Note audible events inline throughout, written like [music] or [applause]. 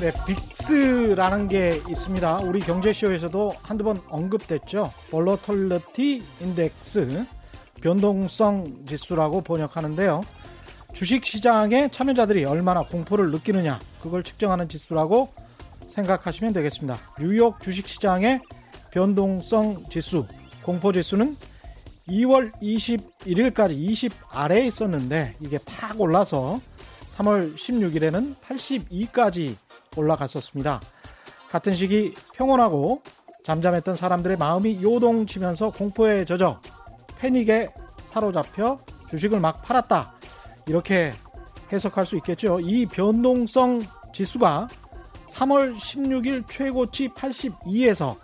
네, 빅스라는 게 있습니다. 우리 경제쇼에서도 한두 번 언급됐죠. 볼러털러티 인덱스, 변동성 지수라고 번역하는데요. 주식 시장의 참여자들이 얼마나 공포를 느끼느냐, 그걸 측정하는 지수라고 생각하시면 되겠습니다. 뉴욕 주식 시장의 변동성 지수, 공포 지수는 2월 21일까지 20 아래에 있었는데 이게 팍 올라서 3월 16일에는 82까지 올라갔었습니다. 같은 시기 평온하고 잠잠했던 사람들의 마음이 요동치면서 공포에 젖어 패닉에 사로잡혀 주식을 막 팔았다. 이렇게 해석할 수 있겠죠. 이 변동성 지수가 3월 16일 최고치 82에서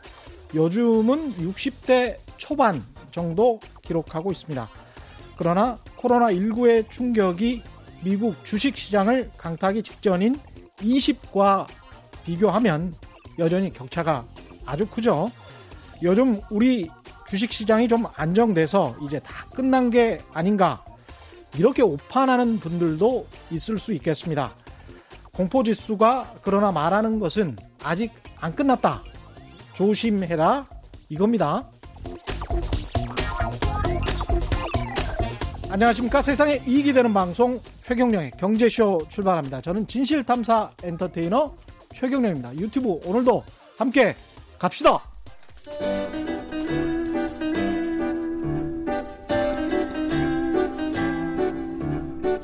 요즘은 60대 초반 정도 기록하고 있습니다. 그러나 코로나19의 충격이 미국 주식 시장을 강타하기 직전인 20과 비교하면 여전히 격차가 아주 크죠. 요즘 우리 주식 시장이 좀 안정돼서 이제 다 끝난 게 아닌가 이렇게 오판하는 분들도 있을 수 있겠습니다. 공포 지수가 그러나 말하는 것은 아직 안 끝났다. 조심해라 이겁니다. 안녕하십니까 세상에 이익이 되는 방송 최경령의 경제쇼 출발합니다. 저는 진실탐사 엔터테이너 최경령입니다. 유튜브 오늘도 함께 갑시다.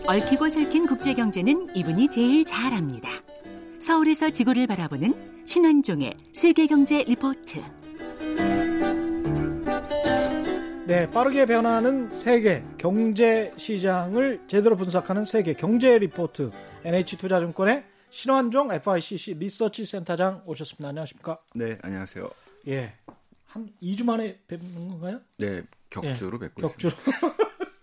얽히고 설킨 국제경제는 이분이 제일 잘합니다. 서울에서 지구를 바라보는 신환종의 세계경제 리포트. 네, 빠르게 변하는 세계 경제 시장을 제대로 분석하는 세계 경제 리포트 NH투자증권의 신환종 FICC 리서치 센터장 오셨습니다. 안녕하십니까? 네, 안녕하세요. 예. 한 2주 만에 뵙는 건가요? 네, 격주로 예, 뵙고 격주로. 있습니다.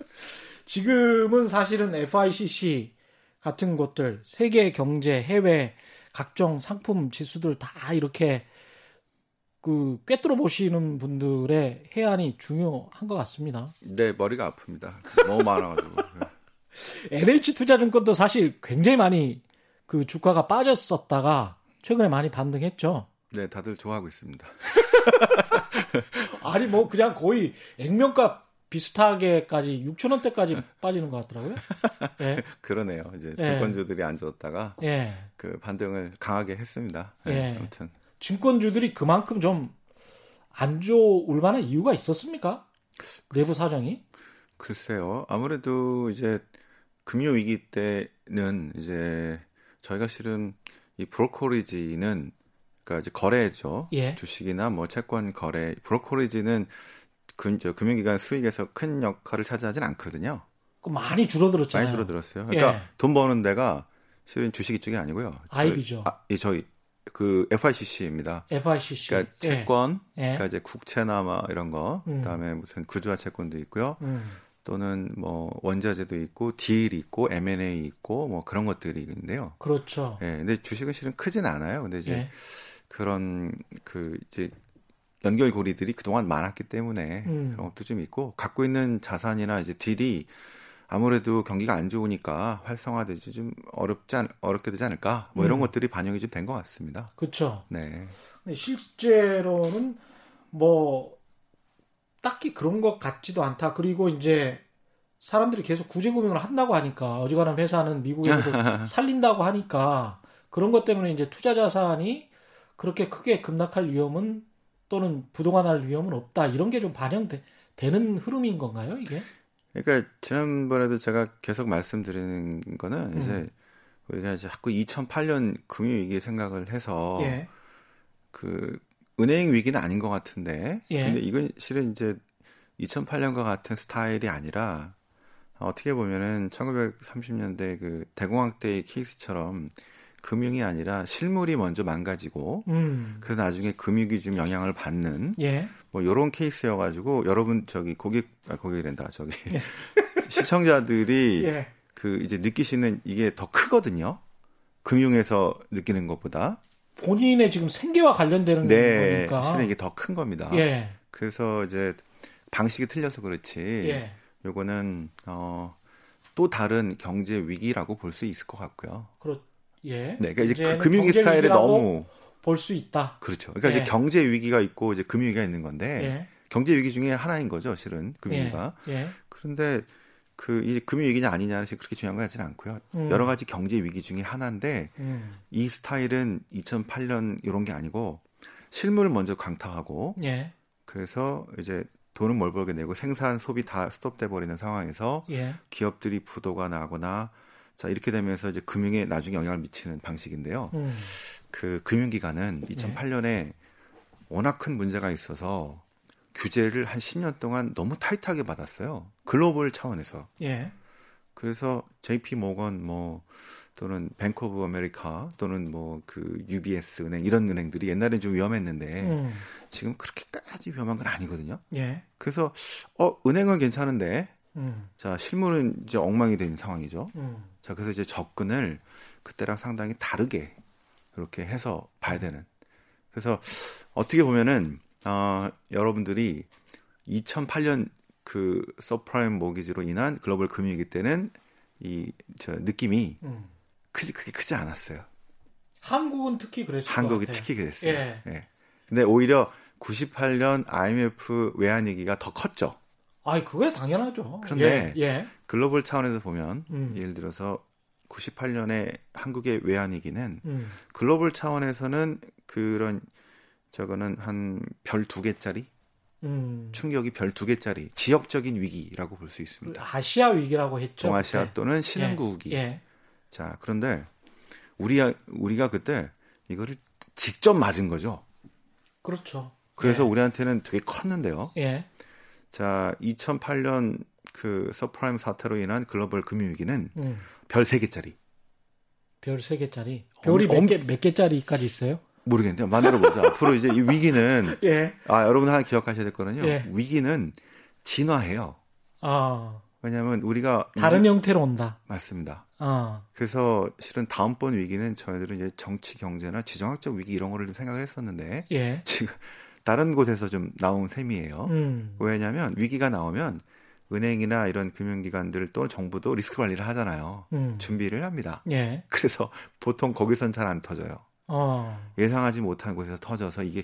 [laughs] 지금은 사실은 FICC 같은 곳들 세계 경제, 해외 각종 상품 지수들 다 이렇게 그 꿰뚫어 보시는 분들의 해안이 중요한 것 같습니다. 네, 머리가 아픕니다. 너무 많아가지고. [laughs] NH 투자증권도 사실 굉장히 많이 그 주가가 빠졌었다가 최근에 많이 반등했죠. 네, 다들 좋아하고 있습니다. [laughs] 아니 뭐 그냥 거의 액면가 비슷하게까지 6천 원대까지 빠지는 것 같더라고요. 네. [laughs] 그러네요. 이제 증권주들이 안 좋았다가 네. 그 반등을 강하게 했습니다. 네. 아무튼 증권주들이 그만큼 좀 안 좋을 만한 이유가 있었습니까? 내부 사정이? 글쎄요. 아무래도 이제 금융 위기 때는 이제 저희가 실은 이 브로커리지는 그러니까 이제 거래죠. 예. 주식이나 뭐 채권 거래 브로커리지는 금, 저, 금융기관 수익에서 큰 역할을 차지하진 않거든요. 많이 줄어들었잖아요. 많이 줄어들었어요. 그러니까 예. 돈 버는 데가 실은 주식 이쪽이 아니고요. 아이비죠. 아, 예, 저희 그 FICC입니다. FICC. 그러니까 채권, 예. 그러니까 이제 국채나 뭐 이런 거, 음. 그다음에 무슨 구조화 채권도 있고요. 음. 또는 뭐 원자재도 있고 딜이 있고 M&A 있고 뭐 그런 것들이 있는데요. 그렇죠. 예. 근데 주식은 실은 크진 않아요. 근데 이제 예. 그런 그 이제 연결고리들이 그동안 많았기 때문에 음. 그런 것도 좀 있고 갖고 있는 자산이나 이제 딜이 아무래도 경기가 안 좋으니까 활성화되지 좀 어렵지 않, 어렵게 되지 않을까 뭐 이런 음. 것들이 반영이 좀 된 것 같습니다. 그렇죠. 네. 실제로는 뭐 딱히 그런 것 같지도 않다. 그리고 이제 사람들이 계속 구제 금융을 한다고 하니까 어지간한 회사는 미국에서도 [laughs] 살린다고 하니까 그런 것 때문에 이제 투자 자산이 그렇게 크게 급락할 위험은 또는 부동화할 위험은 없다. 이런 게 좀 반영되는 흐름인 건가요, 이게? 그러니까 지난번에도 제가 계속 말씀드리는 거는 음. 이제 우리가 이제 자꾸 2008년 금융 위기 생각을 해서 예. 그 은행 위기는 아닌 것 같은데 예. 근데 이건 실은 이제 2008년과 같은 스타일이 아니라 어떻게 보면은 1930년대 그 대공황 때의 케이스처럼 금융이 아니라 실물이 먼저 망가지고 음. 그래서 나중에 금융이 좀 영향을 받는 예. 뭐 요런 케이스여 가지고 여러분 저기 고객 아 고객이란다 저기 예. [laughs] 시청자들이 예. 그 이제 느끼시는 이게 더 크거든요 금융에서 느끼는 것보다 본인의 지금 생계와 관련되는 네, 거니까 실은 이게 더 큰 겁니다. 예. 그래서 이제 방식이 틀려서 그렇지 예. 요거는 어. 또 다른 경제 위기라고 볼 수 있을 것 같고요. 그렇 예. 네, 그러니까 이제 그 금융위 스타일에 너무 볼 수 있다. 그렇죠. 그러니까 예. 이제 경제 위기가 있고 이제 금융위기가 있는 건데 예. 경제 위기 중에 하나인 거죠, 실은 금융위가. 예. 예. 그런데 그 이 금융 위기냐 아니냐는 그렇게 중요한 거 같지는 않고요. 음. 여러 가지 경제 위기 중에 하나인데 음. 이 스타일은 2008년 이런 게 아니고 실물을 먼저 강타하고 예. 그래서 이제 돈은 뭘 벌게 내고 생산 소비 다 스톱돼 버리는 상황에서 예. 기업들이 부도가 나거나 자 이렇게 되면서 이제 금융에 나중에 영향을 미치는 방식인데요. 음. 그 금융기관은 2008년에 예. 워낙 큰 문제가 있어서 규제를 한 10년 동안 너무 타이트하게 받았어요. 글로벌 차원에서. 예. 그래서 JP 모건 뭐 또는 뱅크 오브 아메리카 또는 뭐 그 UBS 은행 이런 은행들이 옛날엔 좀 위험했는데 음. 지금 그렇게까지 위험한 건 아니거든요. 예. 그래서 어 은행은 괜찮은데 음. 자 실물은 이제 엉망이 된 상황이죠. 음. 자 그래서 이제 접근을 그때랑 상당히 다르게 그렇게 해서 봐야 되는. 그래서 어떻게 보면은 어, 여러분들이 2008년 그 서브프라임 모기지로 인한 글로벌 금융위기 때는 이 저 느낌이 음. 크지 크게 크지 않았어요. 한국은 특히 그랬어요. 한국이 특히 그랬어요. 예. 예. 근데 오히려 98년 IMF 외환 위기가 더 컸죠. 아, 그거야 당연하죠. 그런데 예, 예. 글로벌 차원에서 보면 음. 예를 들어서 98년에 한국의 외환 위기는 음. 글로벌 차원에서는 그런 저거는 한 별 두 개짜리 음. 충격이 별 두 개짜리 지역적인 위기라고 볼 수 있습니다. 아시아 위기라고 했죠. 동아시아 네. 또는 신흥국 위기. 예. 예. 자 그런데 우리 우리가 그때 이거를 직접 맞은 거죠. 그렇죠. 그래서 예. 우리한테는 되게 컸는데요. 예. 자 2008년 그 서브프라임 사태로 인한 글로벌 금융위기는 음. 별3 개짜리. 별3 개짜리. 별이 몇, 개, 몇 개짜리까지 있어요? 모르겠는데요. 만들어 보자. [laughs] 앞으로 이제 이 위기는 [laughs] 예. 아 여러분 하나 기억하셔야 될 거는요. 예. 위기는 진화해요. 아. 왜냐하면 우리가 다른 위... 형태로 온다. 맞습니다. 아. 그래서 실은 다음번 위기는 저희들은 이제 정치 경제나 지정학적 위기 이런 거를 좀 생각을 했었는데 예. 지금 다른 곳에서 좀 나온 셈이에요. 음. 왜냐하면 위기가 나오면 은행이나 이런 금융기관들 또 정부도 리스크 관리를 하잖아요. 음. 준비를 합니다. 예. 그래서 보통 거기선 잘 안 터져요. 어. 예상하지 못한 곳에서 터져서 이게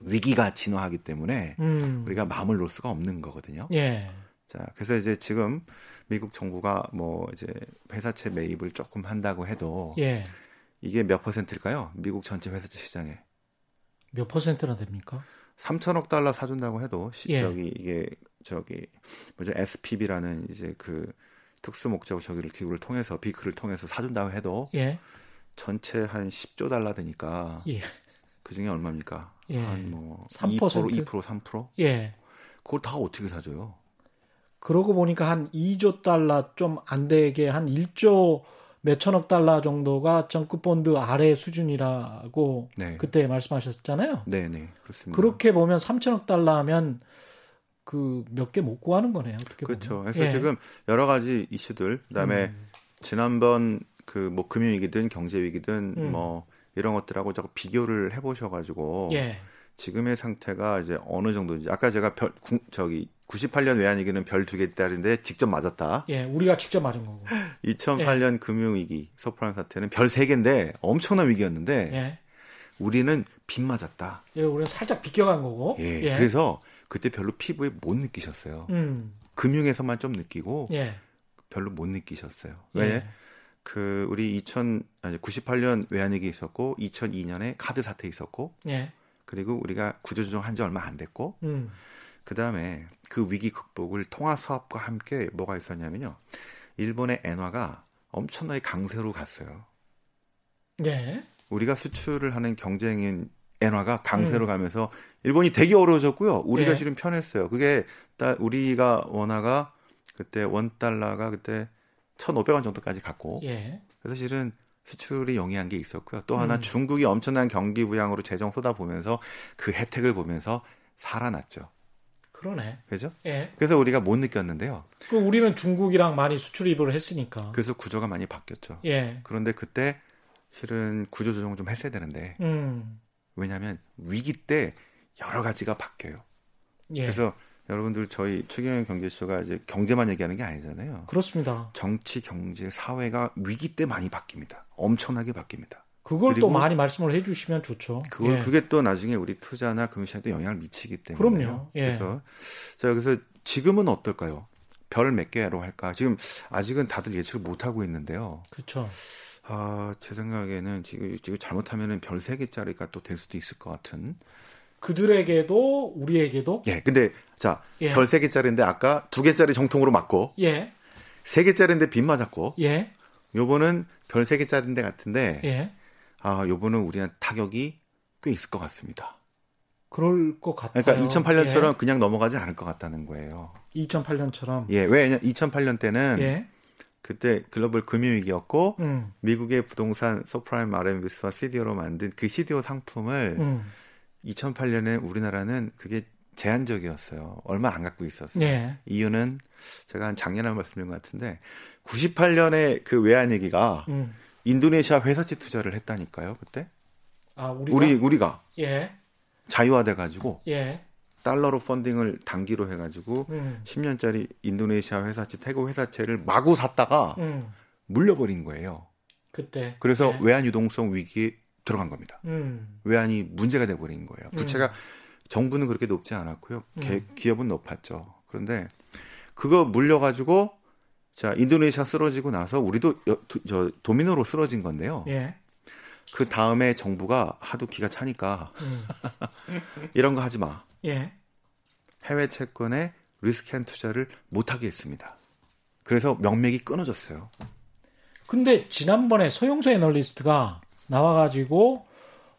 위기가 진화하기 때문에 음. 우리가 마음을 놓을 수가 없는 거거든요. 예. 자, 그래서 이제 지금 미국 정부가 뭐 이제 회사채 매입을 조금 한다고 해도 예. 이게 몇 퍼센트일까요? 미국 전체 회사채 시장에 몇 퍼센트나 됩니까? 3천억 달러 사준다고 해도 시, 예. 저기 이게 저기 뭐죠 SPB라는 이제 그 특수 목적 저기를 기구를 통해서 비크를 통해서 사준다고 해도 예. 전체 한 10조 달러 되니까 예. 그 중에 얼마입니까? 예. 한뭐 3%, 2% 2% 3%? 예. 그걸 다 어떻게 사줘요? 그러고 보니까 한 2조 달러 좀 안 되게 한 1조 몇천억 달러 정도가 정급 본드 아래 수준이라고 네. 그때 말씀하셨잖아요. 네, 네. 그렇습니다. 그렇게 보면 3천억 달러 하면 그 몇 개 못 구하는 거네요. 어떻게 그렇죠. 보면. 그래서 예. 지금 여러 가지 이슈들 그다음에 음. 지난번 그 뭐 금융위기든 경제위기든 음. 뭐 이런 것들하고 자꾸 비교를 해보셔가지고 예. 지금의 상태가 이제 어느 정도인지 아까 제가 별 구, 저기 98년 외환위기는 별 두 개짜리인데 직접 맞았다. 예, 우리가 직접 맞은 거고. [laughs] 2008년 예. 금융위기 서브프라임 사태는 별 세 개인데 엄청난 위기였는데 예. 우리는 빗 맞았다. 예, 우리는 살짝 비껴간 거고. 예, 예. 그래서 그때 별로 피부에 못 느끼셨어요. 음. 금융에서만 좀 느끼고 예. 별로 못 느끼셨어요. 왜? 예. 그 우리 2000 아니 98년 외환위기 있었고 2002년에 카드 사태 있었고 예. 그리고 우리가 구조조정 한 지 얼마 안 됐고 음. 그다음에 그 위기 극복을 통화 사업과 함께 뭐가 있었냐면요. 일본의 엔화가 엄청나게 강세로 갔어요. 예. 우리가 수출을 하는 경쟁인 엔화가 강세로 음. 가면서 일본이 되게 어려워졌고요. 우리가 예. 실은 편했어요. 그게 딱 우리가 원화가 그때 원 달러가 그때 1,500원 정도까지 갔고 예. 그래서 실은 수출이 용이한 게 있었고요. 또 하나 음. 중국이 엄청난 경기 부양으로 재정 쏟아보면서 그 혜택을 보면서 살아났죠. 그러네. 그죠? 예. 그래서 우리가 못 느꼈는데요. 그 우리는 중국이랑 많이 수출입을 했으니까. 그래서 구조가 많이 바뀌었죠. 예. 그런데 그때 실은 구조 조정을 좀 했어야 되는데. 음. 왜냐하면 위기 때 여러 가지가 바뀌어요. 예. 그래서 여러분들 저희 최경영 경제쇼가 이제 경제만 얘기하는 게 아니잖아요. 그렇습니다. 정치, 경제, 사회가 위기 때 많이 바뀝니다. 엄청나게 바뀝니다. 그걸 또 많이 말씀을 해주시면 좋죠. 그걸 예. 그게 또 나중에 우리 투자나 금융시장에도 영향을 미치기 때문에. 그럼요. 예. 그래서 자 그래서 지금은 어떨까요? 별 몇 개로 할까? 지금 아직은 다들 예측을 못 하고 있는데요. 그렇죠. 아, 제 생각에는 지금 지금 잘못하면은 별 세 개짜리가 또 될 수도 있을 것 같은. 그들에게도 우리에게도 예. 근데 자, 예. 별세 개짜리인데 아까 두 개짜리 정통으로 맞고 예. 세 개짜리인데 빗 맞았고 예. 요번은 별세 개짜리인데 같은데 예. 아, 요번은 우리한 타격이 꽤 있을 것 같습니다. 그럴 것 같아요. 그러니까 2008년처럼 예. 그냥 넘어가지 않을 것 같다는 거예요. 2008년처럼. 예, 왜냐 2008년 때는 예. 그때 글로벌 금융위기였고 음. 미국의 부동산 서브프라임 RMBS와 CDO로 만든 그 CDO 상품을 음. 2008년에 우리나라는 그게 제한적이었어요. 얼마 안 갖고 있었어요. 예. 이유는 제가 한 작년에 말씀드린 것 같은데 98년에 그 외환 위기가 음. 인도네시아 회사채 투자를 했다니까요. 그때. 아, 우리가? 우리 우리가 예. 자유화돼 가지고 예. 달러로 펀딩을 단기로 해 가지고 음. 10년짜리 인도네시아 회사채 태국 회사채를 마구 샀다가 음. 물려버린 거예요. 그때. 그래서 예. 외환 유동성 위기에 들어간 겁니다. 음. 외환이 문제가 돼 버린 거예요. 부채가 정부는 그렇게 높지 않았고요. 개, 음. 기업은 높았죠. 그런데 그거 물려 가지고 자, 인도네시아 쓰러지고 나서 우리도 여, 저 도미노로 쓰러진 건데요. 예. 그 다음에 정부가 하도 기가 차니까 음. [laughs] 이런 거 하지 마. 예. 해외 채권에 리스크한 투자를 못 하게 했습니다. 그래서 명맥이 끊어졌어요. 근데 지난번에 소용서 애널리스트가 나와가지고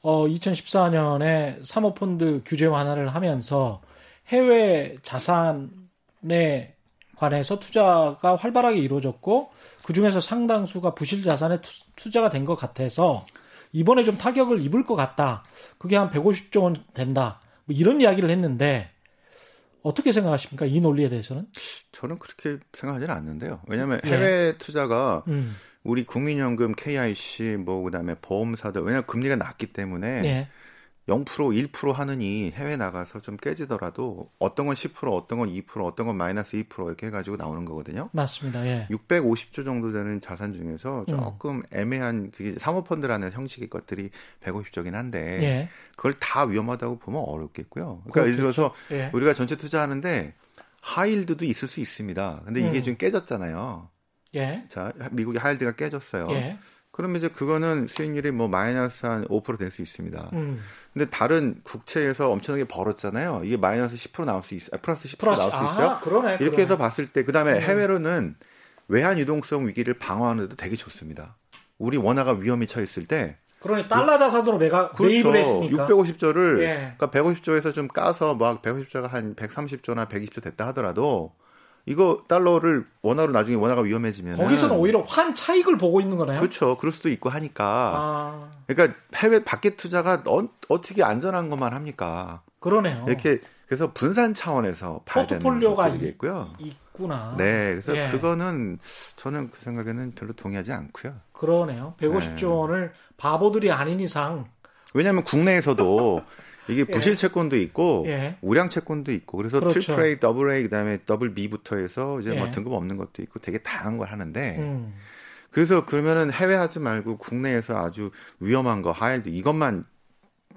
어 2014년에 사모펀드 규제 완화를 하면서 해외 자산에 관해서 투자가 활발하게 이루어졌고 그 중에서 상당수가 부실 자산에 투, 자가 된 것 같아서 이번에 좀 타격을 입을 것 같다. 그게 한 150조 원 된다. 뭐 이런 이야기를 했는데 어떻게 생각하십니까? 이 논리에 대해서는? 저는 그렇게 생각하지는 않는데요. 왜냐하면 예. 해외 예. 투자가 음. 우리 국민연금, KIC, 뭐 그다음에 보험사들 왜냐하면 금리가 낮기 때문에 예. 0% 1% 하느니 해외 나가서 좀 깨지더라도 어떤 건 10% 어떤 건 2% 어떤 건 마이너스 2% 이렇게 해가지고 나오는 거거든요. 맞습니다. 예. 650조 정도 되는 자산 중에서 조금 음. 애매한 그게 사모펀드라는 형식의 것들이 150조긴 한데 예. 그걸 다 위험하다고 보면 어렵겠고요. 그러니까 그렇겠죠. 예를 들어서 예. 우리가 전체 투자하는데 하일드도 있을 수 있습니다. 근데 이게 음. 좀 깨졌잖아요. 예. 자, 미국의 하일드가 깨졌어요. 예. 그러면 이제 그거는 수익률이 뭐 마이너스 한 5%될 수 있습니다. 음. 근데 다른 국채에서 엄청나게 벌었잖아요. 이게 마이너스 10% 나올 수 있어요. 플러스 10% 플러스, 나올 수 있어요. 아, 그러네, 이렇게 그러네. 해서 봤을 때 그 다음에 음. 해외로는 외환 유동성 위기를 방어하는 데도 되게 좋습니다. 우리 원화가 위험에 처했을 때 그러니 달러 자산으로 매가 그렇죠. 매입을 했으니까 650조를 예. 그러니까 150조에서 좀 까서 막 150조가 한 130조나 120조 됐다 하더라도 이거 달러를 원화로 나중에 원화가 위험해지면 거기서는 오히려 환 차익을 보고 있는 거네요. 그렇죠. 그럴 수도 있고 하니까. 아. 그러니까 해외 밖에 투자가 어, 떻게 안전한 것만 합니까? 그러네요. 이렇게 그래서 분산 차원에서 포트폴리오가 있고요. 있구나. 네, 그래서 예. 그거는 저는 그 생각에는 별로 동의하지 않고요. 그러네요. 150조 네. 원을 바보들이 아닌 이상 왜냐하면 국내에서도 [laughs] 이게 부실 채권도 있고 예. 우량 채권도 있고 그래서 그렇죠. triple A, double A 그다음에 double B부터 해서 이제 예. 뭐 등급 없는 것도 있고 되게 다양한 걸 하는데 음. 그래서 그러면은 해외 하지 말고 국내에서 아주 위험한 거 high yield 이것만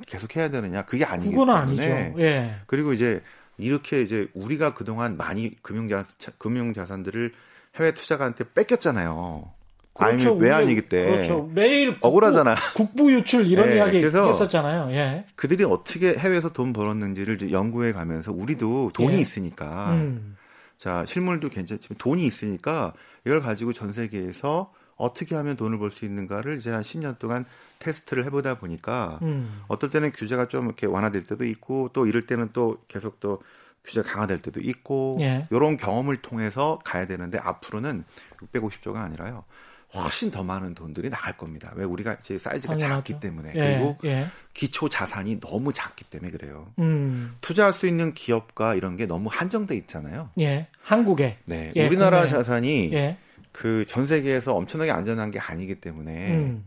계속 해야 되느냐 그게 아니기 그건 아니죠. 예. 그리고 이제 이렇게 이제 우리가 그동안 많이 금융자 금융 자산들을 해외 투자가한테 뺏겼잖아요. 그렇죠. 아니면 외환위기 때 그렇죠. 매일 국부, 억울하잖아. 국부 유출 이런 네, 이야기 했었잖아요. 예. 그들이 어떻게 해외에서 돈 벌었는지를 연구해 가면서 우리도 돈이 예. 있으니까 음. 자 실물도 괜찮지만 돈이 있으니까 이걸 가지고 전 세계에서 어떻게 하면 돈을 벌 수 있는가를 이제 한 10년 동안 테스트를 해보다 보니까 음. 어떨 때는 규제가 좀 이렇게 완화될 때도 있고 또 이럴 때는 또 계속 또 규제가 강화될 때도 있고 예. 이런 경험을 통해서 가야 되는데 앞으로는 650조가 아니라요. 훨씬 더 많은 돈들이 나갈 겁니다. 왜 우리가 제 사이즈가 당연하죠. 작기 때문에 예. 그리고 예. 기초 자산이 너무 작기 때문에 그래요. 음. 투자할 수 있는 기업과 이런 게 너무 한정돼 있잖아요. 예. 한국에 네, 예, 우리나라 국내에. 자산이 예. 그전 세계에서 엄청나게 안전한 게 아니기 때문에 음.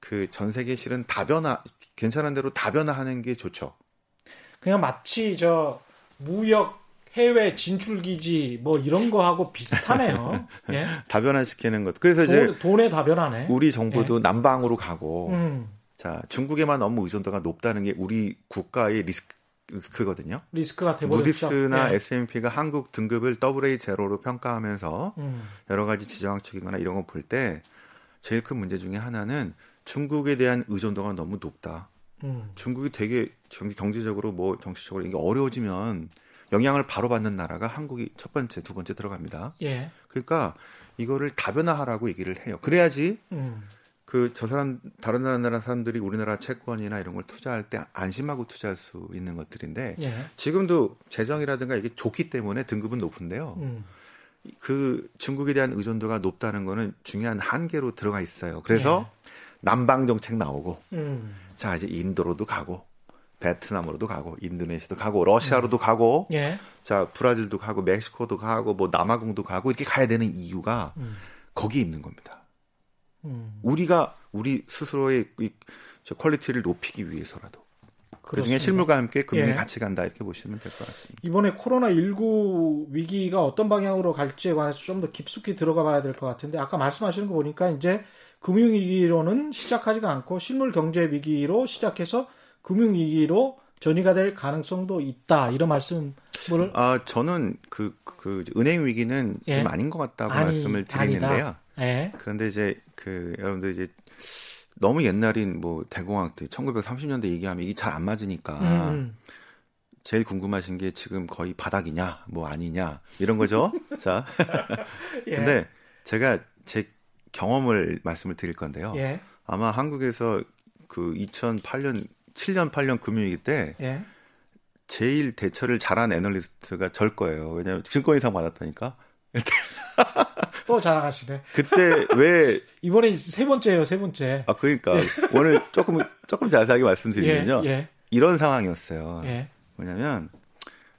그전 세계 실은 다변화 괜찮은 대로 다변화하는 게 좋죠. 그냥 마치 저 무역 해외 진출 기지 뭐 이런 거하고 비슷하네요. [laughs] 예. 다변화시키는 것. 그래서 돈, 이제 돈에 다변화네. 우리 정부도 예. 남방으로 가고 음. 자 중국에만 너무 의존도가 높다는 게 우리 국가의 리스크. 리스크거든요. 리스크가 되버렸죠. 무디스나 예. S&P가 한국 등급을 AA 제로로 평가하면서 음. 여러 가지 지정학적이거나 이런 거 볼 때 제일 큰 문제 중에 하나는 중국에 대한 의존도가 너무 높다. 음. 중국이 되게 경제적으로 뭐 정치적으로 이게 어려워지면 영향을 바로 받는 나라가 한국이 첫 번째, 두 번째 들어갑니다. 예. 그러니까 이거를 다변화하라고 얘기를 해요. 그래야지 음. 그저 사람 다른 나라 사람들이 우리나라 채권이나 이런 걸 투자할 때 안심하고 투자할 수 있는 것들인데 예. 지금도 재정이라든가 이게 좋기 때문에 등급은 높은데요. 음. 그 중국에 대한 의존도가 높다는 거는 중요한 한계로 들어가 있어요. 그래서 예. 남방 정책 나오고 음. 자 이제 인도로도 가고 베트남으로도 가고 인도네시아도 가고 러시아로도 음. 가고 예. 자 브라질도 가고 멕시코도 가고 뭐 남아공도 가고 이렇게 가야 되는 이유가 음. 거기에 있는 겁니다. 음. 우리가 우리 스스로의 이, 저 quality를 높이기 위해서라도 그 중에 실물과 함께 금융이 예. 같이 간다 이렇게 보시면 될 것 같습니다. 이번에 코로나 19 위기가 어떤 방향으로 갈지에 관해서 좀 더 깊숙이 들어가 봐야 될 것 같은데 아까 말씀하시는 거 보니까 이제 금융 위기로는 시작하지가 않고 실물 경제 위기로 시작해서 금융 위기로 전이가 될 가능성도 있다 이런 말씀을 아 저는 그, 그 은행 위기는 예. 좀 아닌 것 같다고 아니, 말씀을 드리는데요. 예. 그런데 이제 그 여러분들 이제 너무 옛날인 뭐 대공황 때 1930년대 얘기하면 이게 잘 안 맞으니까 음. 제일 궁금하신 게 지금 거의 바닥이냐 뭐 아니냐 이런 거죠. [laughs] 자, 예. 근데 제가 제 경험을 말씀을 드릴 건데요. 예. 아마 한국에서 그 2008년 7년 8년 금융위기 때 예. 제일 대처를 잘한 애널리스트가 절 거예요. 왜냐하면 증권 이상 받았다니까. [laughs] 또 자랑하시네. 그때 [laughs] 왜 이번에 세 번째예요, 세 번째. 아 그러니까 오늘 조금 조금 자세하게 말씀드리면요. 예, 예. 이런 상황이었어요. 예. 뭐냐면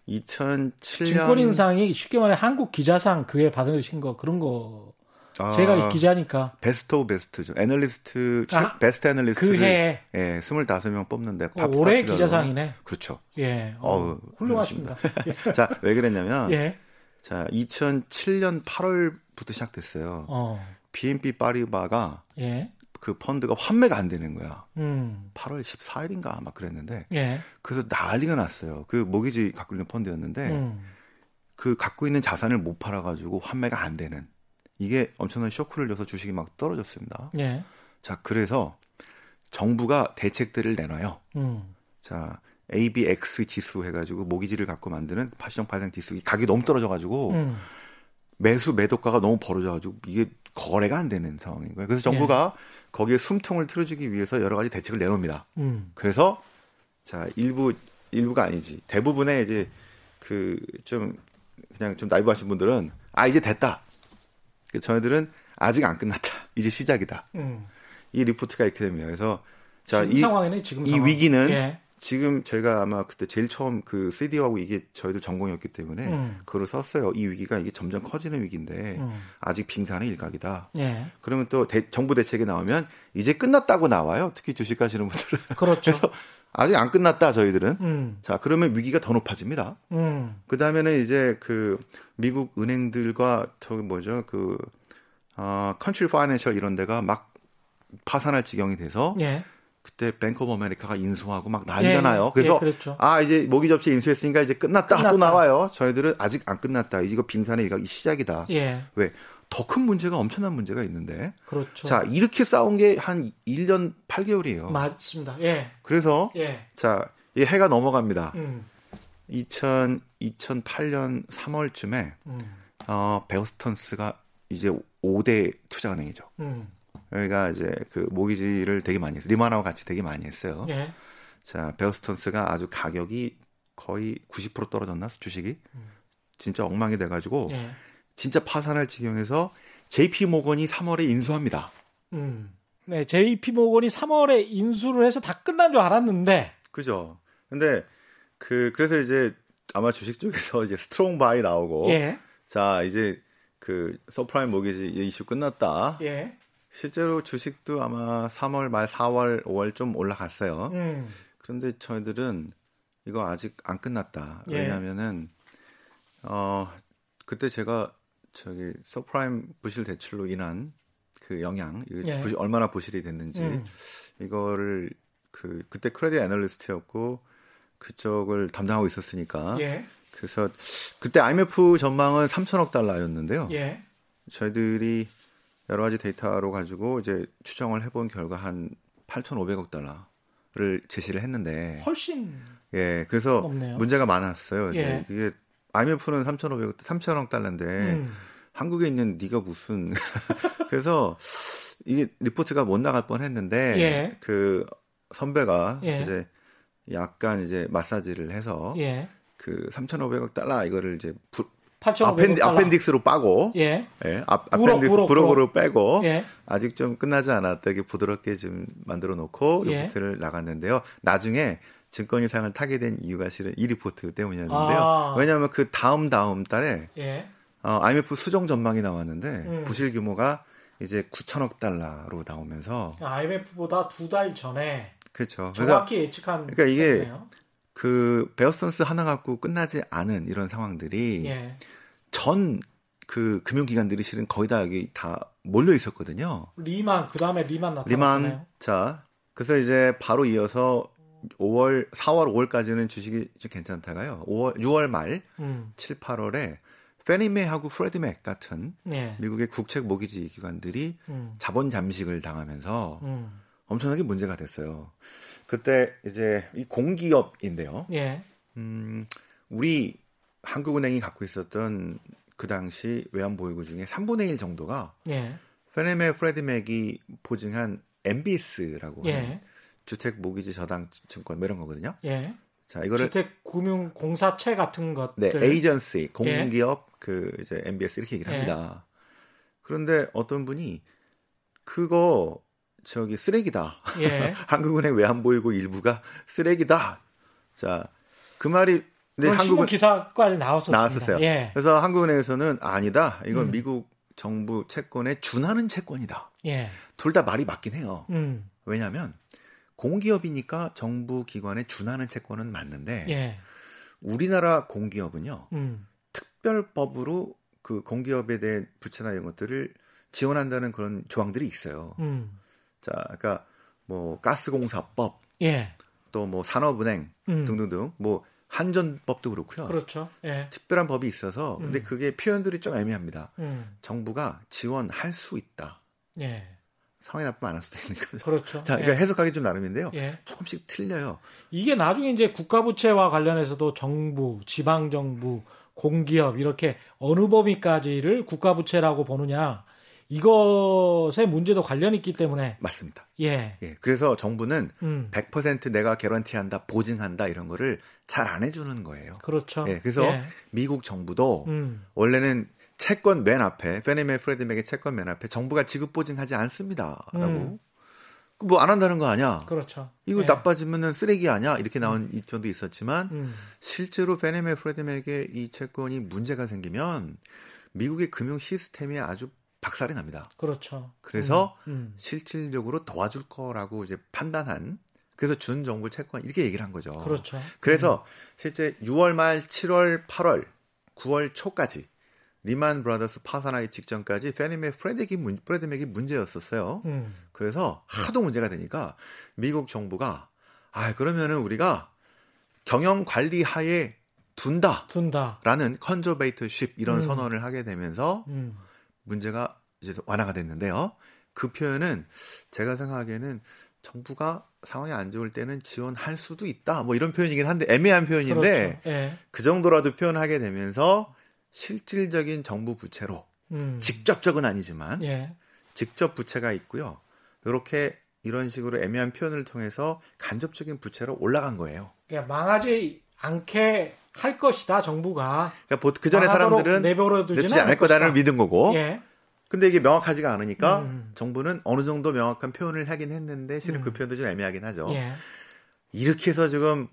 2007년 증권 인상이 쉽게 말해 한국 기자상 그에 받으신 거 그런 거 아, 제가 기자니까 best of best죠. 애널리스트 최, 아, 베스트 애널리스트 그 해에 예, 25명 뽑는데 어, 올해 기자상이네. 그렇죠. 예. 어, 어우, 훌륭하십니다. 예. 자, 왜 그랬냐면 예. 자, 2007년 8월부터 시작됐어요. 어. BNP 파리바가 예. 그 펀드가 환매가 안 되는 거야. 음. 8월 14일인가 막 그랬는데 예. 그래서 난리가 났어요. 그 모기지 갖고 있는 펀드였는데 음. 그 갖고 있는 자산을 못 팔아 가지고 환매가 안 되는 이게 엄청난 쇼크를 줘서 주식이 막 떨어졌습니다. 예. 자, 그래서 정부가 대책들을 내놔요. 음. 자, ABX 지수 해가지고 모기지를 갖고 만드는 파시정 파생 지수 이 가격이 너무 떨어져가지고 음. 매수 매도가가 너무 벌어져가지고 이게 거래가 안 되는 상황인 거예요. 그래서 정부가 거기에 숨통을 틀어주기 위해서 여러 가지 대책을 내놓습니다. 음. 그래서 자 일부 일부가 아니지 대부분의 이제 그 좀 그냥 좀 나이브하신 분들은 아 이제 됐다. 저희들은 아직 안 끝났다. [laughs] 이제 시작이다. 음. 이 리포트가 이렇게 됩니다. 그래서 자, 이, 상황이네, 지금 이 상황. 위기는 예. 지금 저희가 아마 그때 제일 처음 그 CDO하고 이게 저희들 전공이었기 때문에 음. 그걸 썼어요. 이 위기가 이게 점점 커지는 위기인데 음. 아직 빙산의 일각이다. 예. 그러면 또 대, 정부 대책이 나오면 이제 끝났다고 나와요. 특히 주식 하시는 분들은. 그렇죠. [laughs] 그래서 아직 안 끝났다 저희들은. 음. 자 그러면 위기가 더 높아집니다. 음. 그 다음에는 이제 그 미국 은행들과 저기 뭐죠 그 아, 컨트리 파이낸셜 이런 데가 막 파산할 지경이 돼서 예. 그때 뱅크 오브 아메리카가 인수하고 막 난리가 예, 나요. 그래서 예, 그랬죠. 아 이제 모기지 업체 인수했으니까 이제 끝났다, 끝났다. 하고 나와요. 저희들은 아직 안 끝났다. 이거 빙산의 일각이 시작이다. 예. 왜? 더 큰 문제가 엄청난 문제가 있는데. 그렇죠. 자, 이렇게 싸운 게 한 1년 8개월이에요. 맞습니다. 예. 그래서 예. 자, 이 해가 넘어갑니다. 음. 2000 2008년 3월쯤에 음. 어, 베어스턴스가 이제 5대 투자은행이죠. 음. 여기가 이제 그 모기지를 되게 많이 했어요. 리만하고 같이 되게 많이 했어요. 예. 자, 베어스턴스가 아주 가격이 거의 90% 떨어졌나 주식이 진짜 엉망이 돼가지고 예. 진짜 파산할 지경에서 JP 모건이 3월에 인수합니다. 음. 네, JP 모건이 3월에 인수를 해서 다 끝난 줄 알았는데 그죠? 근데 그 그래서 이제 아마 주식 쪽에서 [laughs] 이제 strong buy 나오고 예. 자 이제 그 subprime mortgage 이슈 끝났다. 예. 실제로 주식도 아마 3월 말 4월 5월 좀 올라갔어요. 음. 그런데 저희들은 이거 아직 안 끝났다. 예. 왜냐하면은 어 그때 제가 저기 서프라임 부실 대출로 인한 그 영향, 예. 부실, 얼마나 부실이 됐는지 음. 이거를 그 그때 credit analyst였고 그쪽을 담당하고 있었으니까. 예. 그래서 그때 IMF 전망은 3천억 달러였는데요. 예. 저희들이 여러 가지 데이터로 가지고 이제 추정을 해본 결과 한 8,500억 달러를 제시를 했는데 훨씬 예 그래서 없네요. 문제가 많았어요. 예. 이게 IMF는 3,500억 3천억 달러인데 음. 한국에 있는 네가 무슨 [laughs] 그래서 이게 리포트가 못 나갈 뻔했는데 예. 그 선배가 예. 이제 약간 이제 마사지를 해서 예. 그 3,500억 달러 이거를 이제 부, appendi, appendix로 빼고 예. 예. appendix 부록으로 빼고 예. 아직 좀 끝나지 않았다 이게 부드럽게 좀 만들어 놓고 예. 리포트를 나갔는데요. 나중에 증권인상을 타게 된 이유가 실은 이 리포트 때문이었는데요. 아. 왜냐하면 그 다음 다음 달에 예. 어, IMF 수정 전망이 나왔는데 음. 부실 규모가 이제 9천억 달러로 나오면서 IMF보다 두 달 전에 그렇죠. 정확히 예측한 그러니까 이게 거네요. 그 베어스턴스 하나 갖고 끝나지 않은 이런 상황들이 예. 전 그 금융기관들이 실은 거의 다 여기 다 몰려 있었거든요. 리만 그 다음에 리만 나타났잖아요. 리만 자 그래서 이제 바로 이어서 5월 4월 5월까지는 주식이 좀 괜찮다가요. 5월 6월 말 음. 7, 8월에 페니메하고 프레드맥 같은 예. 미국의 국책 모기지 기관들이 음. 자본 잠식을 당하면서 음. 엄청나게 문제가 됐어요. 그때 이제 이 공기업인데요. 예. 음, 우리 한국은행이 갖고 있었던 그 당시 외환 보유고 중에 3분의 1 정도가 예. 페네메 프레드맥이 보증한 MBS라고 예. 하는 주택 모기지 저당 증권 뭐 이런 거거든요. 예. 자, 이거를 주택 금융 공사채 같은 것들 네, 에이전시, 공기업 예. 그 이제 MBS 이렇게 얘기를 합니다. 예. 그런데 어떤 분이 그거 저기 쓰레기다. 예. [laughs] 한국은행 외환보유고 일부가 쓰레기다. 자, 그 말이 네, 한국은 기사까지 나왔었어요. 나왔었어요. 예. 그래서 한국은행에서는 아니다. 이건 음. 미국 정부 채권에 준하는 채권이다. 예. 둘 다 말이 맞긴 해요. 음. 왜냐하면 공기업이니까 정부 기관에 준하는 채권은 맞는데 예. 우리나라 공기업은요 음. 특별법으로 그 공기업에 대한 부채나 이런 것들을 지원한다는 그런 조항들이 있어요. 음. 자, 그러니까 뭐 가스공사법, 예. 또뭐 산업은행 음. 등등등 뭐 한전법도 그렇고요. 그렇죠. 예. 특별한 법이 있어서 근데 음. 그게 표현들이 좀 애매합니다. 음. 정부가 지원할 수 있다. 예. 상황이 나쁘면 안 할 수도 있는 거죠. 그렇죠. 자, 그러니까 예. 해석하기 좀 나름인데요. 예. 조금씩 틀려요. 이게 나중에 이제 국가부채와 관련해서도 정부, 지방정부, 공기업 이렇게 어느 범위까지를 국가부채라고 보느냐 이것의 문제도 관련이 있기 때문에 맞습니다. 예. 예. 그래서 정부는 음. 100% 내가 개런티한다, 보증한다 이런 거를 잘 안 해주는 거예요. 그렇죠. 예. 그래서 예. 미국 정부도 음. 원래는 채권 맨 앞에 페니메 프레드맥의 채권 맨 앞에 정부가 지급 보증하지 않습니다라고 음. 뭐안 한다는 거 아니야? 그렇죠. 이거 예. 나빠지면은 쓰레기 아니야? 이렇게 나온 음. 입장도 있었지만 음. 실제로 페니메 프레드맥의 이 채권이 문제가 생기면 미국의 금융 시스템이 아주 박살이 납니다. 그렇죠. 그래서 음, 음. 실질적으로 도와줄 거라고 이제 판단한 그래서 준 정부 채권 이렇게 얘기를 한 거죠. 그렇죠. 그래서 음. 실제 6월 말, 7월, 8월, 9월 초까지 리만 브라더스 파산하기 직전까지 패니메이 프레디맥이, 프레디맥이 문제였었어요. 음. 그래서 하도 문제가 되니까 미국 정부가 아 그러면은 우리가 경영 관리 하에 둔다. 둔다. 라는 conservatorship 이런 음. 선언을 하게 되면서 음. 문제가 이제 완화가 됐는데요. 그 표현은 제가 생각하기에는 정부가 상황이 안 좋을 때는 지원할 수도 있다. 뭐 이런 표현이긴 한데 애매한 표현인데 그렇죠. 예. 그 정도라도 표현하게 되면서 실질적인 정부 부채로 음. 직접적은 아니지만 예. 직접 부채가 있고요. 이렇게 이런 식으로 애매한 표현을 통해서 간접적인 부채로 올라간 거예요. 그러니까 망하지 않게 할 것이다 정부가. 그러니까 그 전에 사람들은 내버려두지 않을 거다를 믿은 거고. 예. 근데 이게 명확하지가 않으니까 음. 정부는 어느 정도 명확한 표현을 하긴 했는데 실은 그 음. 그 표현도 좀 애매하긴 하죠. 예. 이렇게 해서 지금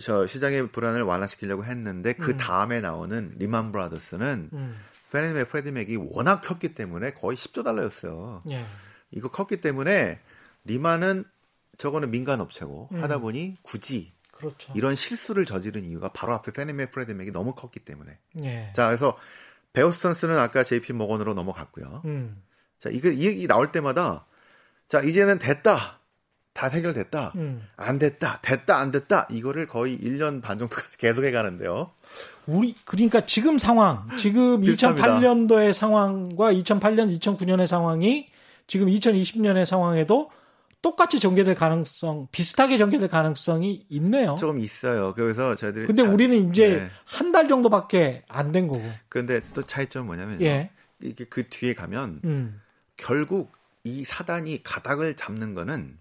저 시장의 불안을 완화시키려고 했는데 그 음. 다음에 나오는 리만 브라더스는 음. 패니메이 프레디맥이 워낙 컸기 때문에 거의 10조 달러였어요. 예. 이거 컸기 때문에 리만은 저거는 민간 업체고 음. 하다 보니 굳이 그렇죠. 이런 실수를 저지른 이유가 바로 앞에 패니메이 프레디맥이 너무 컸기 때문에. 예. 자, 그래서 베어스턴스는 아까 JP 모건으로 넘어갔고요. 음. 자, 이거 이 얘기 나올 때마다 자, 이제는 됐다. 다 해결됐다. 음. 안 됐다. 됐다. 안 됐다. 이거를 거의 1년 반 정도까지 [laughs] 계속 해 가는데요. 우리 그러니까 지금 상황, 지금 비슷합니다. 2008년도의 상황과 2008년, 2009년의 상황이 지금 2020년의 상황에도 똑같이 전개될 가능성, 비슷하게 전개될 가능성이 있네요. 조금 있어요. 그래서 저희들이 근데 다- 우리는 이제 네. 한달 정도밖에 안 된 거고. 그런데 또 차이점은 뭐냐면요. 예. 이게 그 뒤에 가면 음. 결국 이 사단이 가닥을 잡는 거는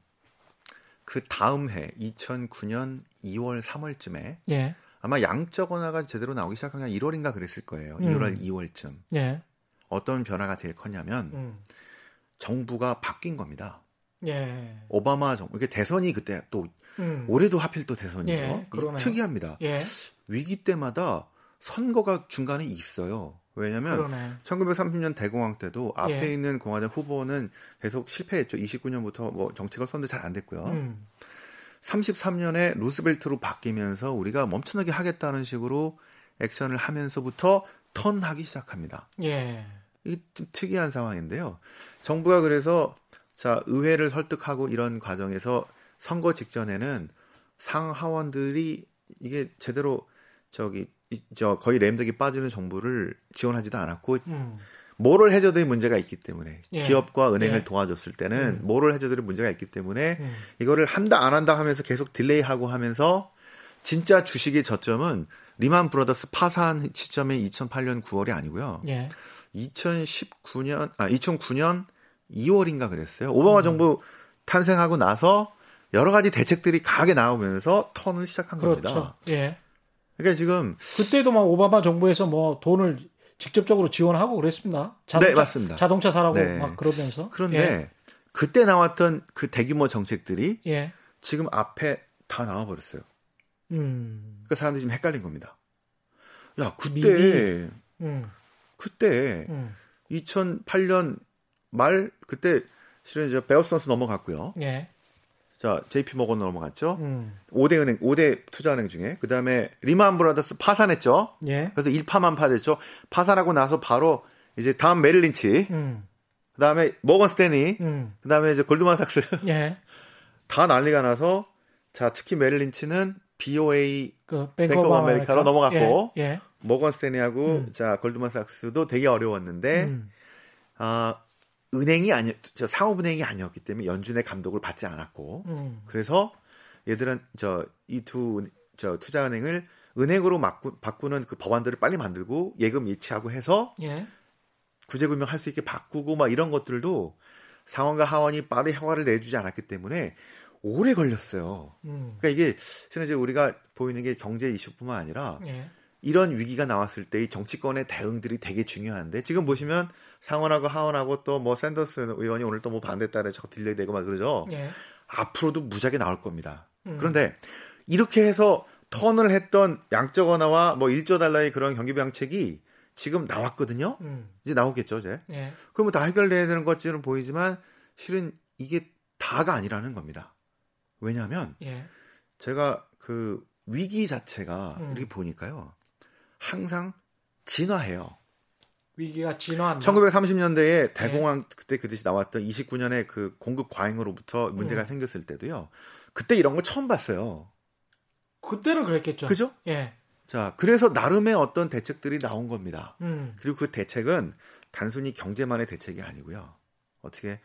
그 다음 해 2009년 2월 3월쯤에 예. 아마 양적 원화가 제대로 나오기 시작한 게 1월인가 그랬을 거예요. 음. 1월 2월쯤. 예. 어떤 변화가 제일 컸냐면 음. 정부가 바뀐 겁니다. 예. 오바마 정부 이게 대선이 그때 또 음. 올해도 하필 또 대선이죠. 예. 특이합니다. 예. 위기 때마다 선거가 중간에 있어요. 왜냐하면 그러네. 1930년 대공황 때도 앞에 예. 있는 공화당 후보는 계속 실패했죠. 29년부터 뭐 정책을 썼는데 잘 안 됐고요. 음. 33년에 루스벨트로 바뀌면서 우리가 엄청나게 하겠다는 식으로 액션을 하면서부터 턴하기 시작합니다. 예. 이게 좀 특이한 상황인데요. 정부가 그래서 자 의회를 설득하고 이런 과정에서 선거 직전에는 상하원들이 이게 제대로 저기 이- 저 거의 램덕이 빠지는 정부를 지원하지도 않았고 음. moral hazard의 문제가 있기 때문에 예. 기업과 은행을 예. 도와줬을 때는 음. moral hazard의 문제가 있기 때문에 음. 이거를 한다 안 한다 하면서 계속 delay하고 하면서 진짜 주식의 저점은 리만 브라더스 파산 시점이 2008년 9월이 아니고요. 예. 2019년 아 2009년 2월인가 그랬어요. 오바마 정부 탄생하고 나서 여러 가지 대책들이 강하게 나오면서 turn을 시작한 그렇죠. 겁니다. 예. 그러니까 지금 그때도 막 오바마 정부에서 뭐 돈을 직접적으로 지원하고 그랬습니다. 자동차, 네, 맞습니다. 자동차 사라고 네. 막 그러면서. 그런데 그때 나왔던 그 대규모 정책들이 예. 예. 지금 앞에 다 나와 버렸어요. 음. 그러니까 사람들이 지금 헷갈린 겁니다. 야, 그때. 음. 그때 음. 2008년 말 그때 실은 이제 베어스 선수 넘어갔고요. 예. 자, JP 모건 넘어갔죠. 음. 5대 은행, 5대 투자은행 중에. 그 다음에 리만 브라더스 파산했죠. 예. 그래서 일파만파 됐죠. 파산하고 나서 바로 이제 다음 메릴 린치, 음. 그 다음에 모건 스탠리, 음. 그 다음에 이제 골드만삭스 예. [laughs] 다 난리가 나서 자, 특히 메릴 린치는 BOA 그 뱅크 오브 아메리카로 아메리카 넘어갔고. 예. 예. 모건 스탠리하고 음. 자, 골드만삭스도 되게 어려웠는데 음. 아, 은행이 아니 저 상업은행이 아니었기 때문에 연준의 감독을 받지 않았고 음. 그래서 얘들은 저 이 두 저 투자은행을 은행으로 바꾸, 바꾸는 그 법안들을 빨리 만들고 예금 예치하고 해서 예. 구제금융 할 수 있게 바꾸고 막 이런 것들도 상원과 하원이 빠르게 허가를 내주지 않았기 때문에 오래 걸렸어요. 음. 그러니까 이게 실은 이제 우리가 보이는 게 경제 이슈뿐만 아니라 예. 이런 위기가 나왔을 때이 정치권의 대응들이 되게 중요한데 지금 보시면 상원하고 하원하고 또 뭐 샌더스 의원이 오늘 또 뭐 반대 땜에 자꾸 delay 되고 막 그러죠. 예. 앞으로도 무지하게 나올 겁니다. 음. 그런데 이렇게 해서 turn을 했던 양적 완화와 뭐 1조 달러의 그런 경기 부양책이 지금 나왔거든요. 음. 이제 나오겠죠, 이제. 예. 그러면 다 해결돼야 되는 것처럼 보이지만 실은 이게 다가 아니라는 겁니다. 왜냐하면 예. 제가 그 위기 자체가 음. 이렇게 보니까요. 항상 진화해요. 위기가 진화한다. 1930년대에 대공황 그때 그 뜻이 나왔던 29년에 그 공급 과잉으로부터 문제가 음. 생겼을 때도요. 그때 이런 거 처음 봤어요. 그때는 그랬겠죠. 그죠? 예. 자, 그래서 나름의 어떤 대책들이 나온 겁니다. 음. 그리고 그 대책은 단순히 경제만의 대책이 아니고요. 어떻게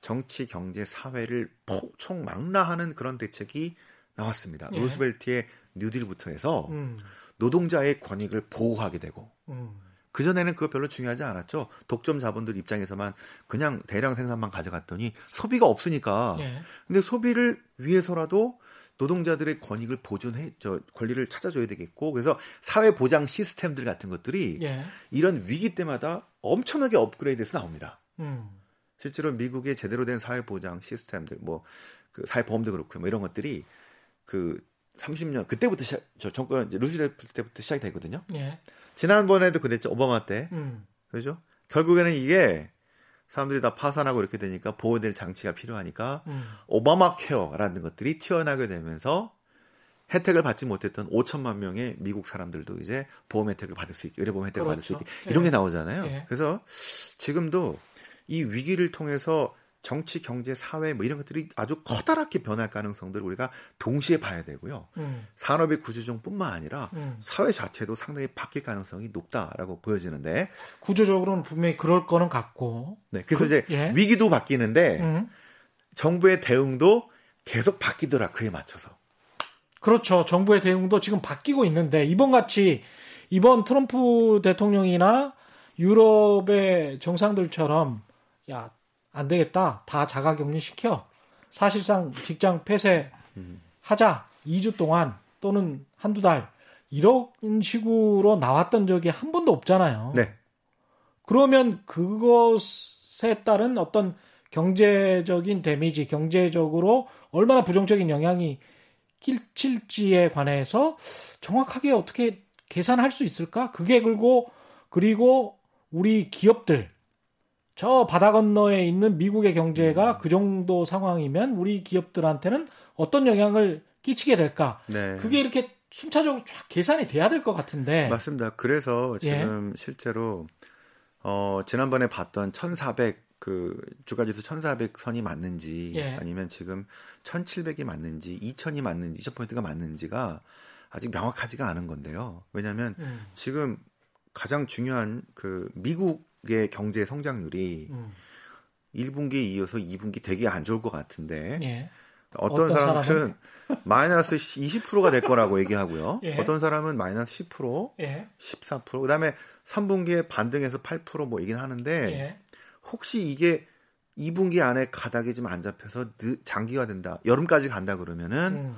정치, 경제, 사회를 총망라하는 그런 대책이 나왔습니다. 예. 루스벨트의 뉴딜부터 해서 음. 노동자의 권익을 보호하게 되고 음. 그전에는 그거 별로 중요하지 않았죠. 독점 자본들 입장에서만 그냥 대량 생산만 가져갔더니 소비가 없으니까. 예. 근데 소비를 위해서라도 노동자들의 권익을 보존해, 저, 권리를 찾아줘야 되겠고, 그래서 사회 보장 시스템들 같은 것들이 예. 이런 위기 때마다 엄청나게 업그레이드해서 나옵니다. 음. 실제로 미국의 제대로 된 사회 보장 시스템들, 뭐, 그 사회 보험도 그렇고, 뭐 이런 것들이 그 30년, 그때부터 시작, 저 정권, 루즈벨트 때부터 시작이 되거든요. 예. 지난번에도 그랬죠. 오바마 때. 음. 그죠? 결국에는 이게 사람들이 다 파산하고 이렇게 되니까 보호될 장치가 필요하니까 음. 오바마 케어라는 것들이 튀어나게 되면서 혜택을 받지 못했던 5천만 명의 미국 사람들도 이제 보험 혜택을 받을 수 있게 의료보험 혜택을 그렇죠. 받을 수 그렇죠. 있게 이런 예. 게 나오잖아요. 예. 그래서 지금도 이 위기를 통해서 정치, 경제, 사회 뭐 이런 것들이 아주 커다랗게 변할 가능성들을 우리가 동시에 봐야 되고요. 음. 산업의 구조조정뿐만 아니라 음. 사회 자체도 상당히 바뀔 가능성이 높다라고 보여지는데 구조적으로는 분명히 그럴 거는 같고. 네, 그래서 그, 이제 예. 위기도 바뀌는데 음. 정부의 대응도 계속 바뀌더라 그에 맞춰서. 그렇죠. 정부의 대응도 지금 바뀌고 있는데 이번 같이 이번 트럼프 대통령이나 유럽의 정상들처럼 야, 안 되겠다. 다 자가 격리 시켜. 사실상 직장 폐쇄 하자. 2주 동안 또는 한두 달 이런 식으로 나왔던 적이 한 번도 없잖아요. 네. 그러면 그것에 따른 어떤 경제적인 데미지, 경제적으로 얼마나 부정적인 영향이 끼칠지에 관해서 정확하게 어떻게 계산할 수 있을까? 그게 그리고 그리고 우리 기업들 저 바다 건너에 있는 미국의 경제가 그 정도 상황이면 우리 기업들한테는 어떤 영향을 끼치게 될까? 네. 그게 이렇게 순차적으로 쫙 계산이 돼야 될 것 같은데. 맞습니다. 그래서 예. 지금 예. 실제로 어 지난번에 봤던 1,400 그 주가지수 1,400선이 맞는지 예. 아니면 지금 1,700이 맞는지 2,000이 맞는지 2,000포인트가 맞는지가 아직 명확하지가 않은 건데요. 왜냐하면 음. 지금 가장 중요한 그 미국 의 경제 성장률이 음. 1분기에 이어서 2분기 되게 안 좋을 것 같은데 예. 어떤, 어떤, 사람들은 사람은? [laughs] 마이너스 20%가 될 거라고 얘기하고요. 예. 어떤 사람은 마이너스 10%, 예. 14%, 그 다음에 3분기에 반등해서 8%뭐 얘기는 하는데 예. 혹시 이게 2분기 안에 가닥이 좀 안 잡혀서 장기화 된다. 여름까지 간다 그러면은 음.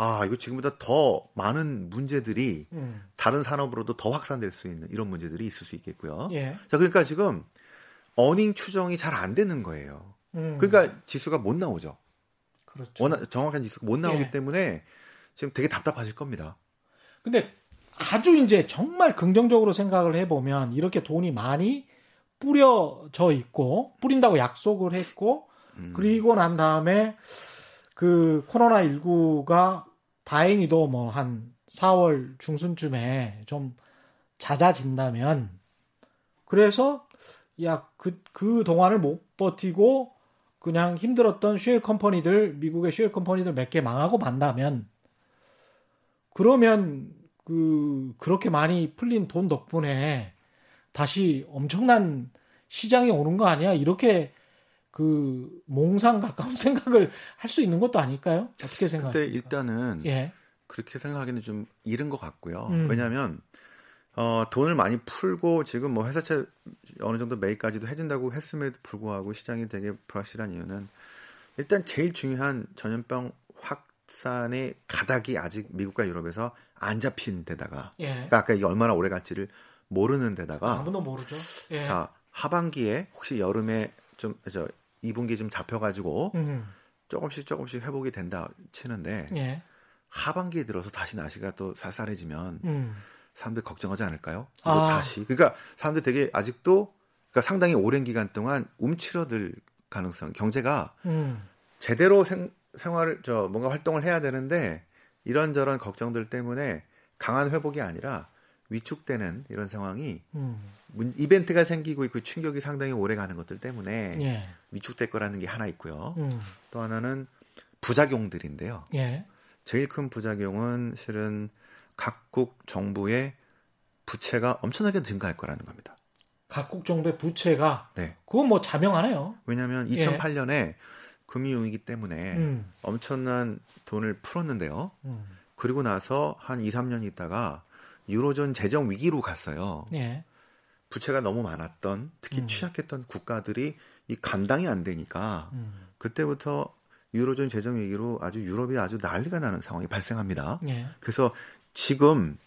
아, 이거 지금보다 더 많은 문제들이 음. 다른 산업으로도 더 확산될 수 있는 이런 문제들이 있을 수 있겠고요. 예. 자, 그러니까 지금 어닝 추정이 잘 안 되는 거예요. 음. 그러니까 지수가 못 나오죠. 그렇죠. 워낙 정확한 지수가 못 나오기 예. 때문에 지금 되게 답답하실 겁니다. 근데 아주 이제 정말 긍정적으로 생각을 해보면 이렇게 돈이 많이 뿌려져 있고 뿌린다고 약속을 했고 음. 그리고 난 다음에 그 코로나 19가 다행히도 뭐 한 4월 중순쯤에 좀 잦아진다면 그래서 야그그 그 동안을 못 버티고 그냥 힘들었던 shale company들 미국의 shale company들 몇 개 망하고 만다면 그러면 그 그렇게 많이 풀린 돈 덕분에 다시 엄청난 시장이 오는 거 아니야? 이렇게 그 몽상 가까운 [laughs] 생각을 할 수 있는 것도 아닐까요? 어떻게 생각하세요? 근데 일단은 예. 그렇게 생각하기는 좀 이른 것 같고요. 음. 왜냐하면 어, 돈을 많이 풀고 지금 뭐 회사채 어느 정도 매입까지도 해준다고 했음에도 불구하고 시장이 되게 불확실한 이유는 일단 제일 중요한 전염병 확산의 가닥이 아직 미국과 유럽에서 안 잡힌 데다가 예. 그러니까 아까 이게 얼마나 오래 갈지를 모르는 데다가 아무도 모르죠. 예. 자 하반기에 혹시 여름에 좀 저 2분기 좀 잡혀가지고 음. 조금씩 조금씩 회복이 된다 치는데 예. 하반기에 들어서 다시 날씨가 또 쌀쌀해지면 음. 사람들 걱정하지 않을까요? 이거 아. 다시 그러니까 사람들 되게 아직도 그러니까 상당히 오랜 기간 동안 움츠러들 가능성 경제가 음. 제대로 생, 생활을 저 뭔가 활동을 해야 되는데 이런저런 걱정들 때문에 강한 회복이 아니라 위축되는 이런 상황이 음. 이벤트가 생기고 그 충격이 상당히 오래 가는 것들 때문에 예. 위축될 거라는 게 하나 있고요. 음. 또 하나는 부작용들인데요. 예. 제일 큰 부작용은 실은 각국 정부의 부채가 엄청나게 증가할 거라는 겁니다. 각국 정부의 부채가 네. 그건 뭐 자명하네요. 왜냐하면 2008년에 예. 금융위기 때문에 음. 엄청난 돈을 풀었는데요. 음. 그리고 나서 한 2, 3년 있다가 유로존 재정 위기로 갔어요. 예. 부채가 너무 많았던 특히 음. 취약했던 국가들이 이 감당이 안 되니까 음. 그때부터 유로존 재정 위기로 아주 유럽이 아주 난리가 나는 상황이 발생합니다. 예. 그래서 지금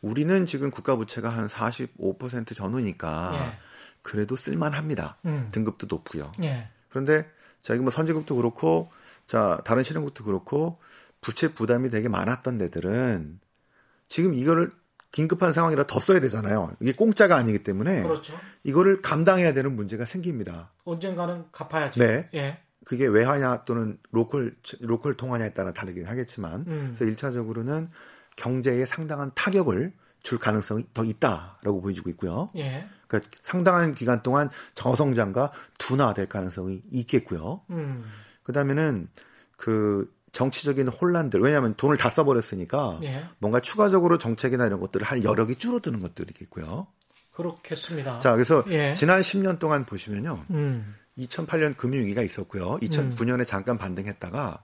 우리는 지금 국가 부채가 한 45% 전후니까 예. 그래도 쓸만합니다. 음. 등급도 높고요. 예. 그런데 자기 뭐 선진국도 그렇고 자 다른 실행국도 그렇고 부채 부담이 되게 많았던 데들은 지금 이거를 긴급한 상황이라 더 써야 되잖아요. 이게 공짜가 아니기 때문에 그렇죠. 이거를 감당해야 되는 문제가 생깁니다. 언젠가는 갚아야죠. 네. 예. 그게 외화냐 또는 local local 통화냐에 따라 다르긴 하겠지만 음. 그래서 1차적으로는 경제에 상당한 타격을 줄 가능성이 더 있다라고 보여지고 있고요. 예. 그러니까 상당한 기간 동안 저성장과 둔화될 가능성이 있겠고요. 음. 그다음에는 그 정치적인 혼란들 왜냐하면 돈을 다 써버렸으니까 예. 뭔가 추가적으로 정책이나 이런 것들을 할 여력이 줄어드는 것들이겠고요. 그렇겠습니다. 자 그래서 예. 지난 10년 동안 보시면요. 음. 2008년 금융위기가 있었고요. 2009년에 잠깐 반등했다가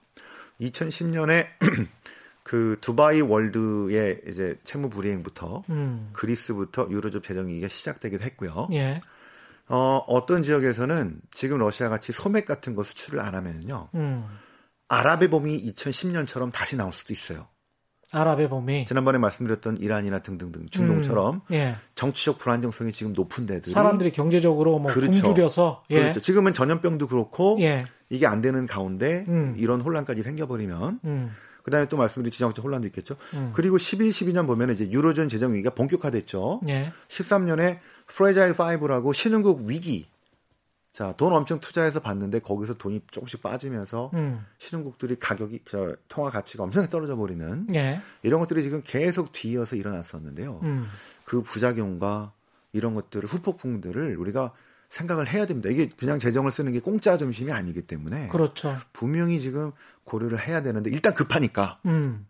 2010년에 [clears throat] 그 두바이 월드의 이제 채무 불이행부터 음. 그리스부터 유로존 재정 위기가 시작되기도 했고요. 예. 어, 어떤 지역에서는 지금 러시아 같이 소맥 같은 거 수출을 안 하면요. 음. 아랍의 봄이 2010년처럼 다시 나올 수도 있어요. 아랍의 봄이 지난번에 말씀드렸던 이란이나 등등등 중동처럼 음. 예. 정치적 불안정성이 지금 높은 데들이 사람들이 경제적으로 뭐 그렇죠. 굶주려서 예. 그렇죠. 지금은 전염병도 그렇고 예. 이게 안 되는 가운데 음. 이런 혼란까지 생겨버리면 음. 그다음에 또 말씀드린 지정학적 혼란도 있겠죠. 음. 그리고 11, 12년 보면 이제 유로존 재정 위기가 본격화됐죠. 예. 13년에 Fragile 5라고 신흥국 위기. 자, 돈 엄청 투자해서 봤는데 거기서 돈이 조금씩 빠지면서 음. 신흥국들이 가격이 저 통화 가치가 엄청 떨어져 버리는 예. 이런 것들이 지금 계속 뒤이어서 일어났었는데요. 음. 그 부작용과 이런 것들을 후폭풍들을 우리가 생각을 해야 됩니다. 이게 그냥 재정을 쓰는 게 공짜 점심이 아니기 때문에 그렇죠. 분명히 지금 고려를 해야 되는데 일단 급하니까 음.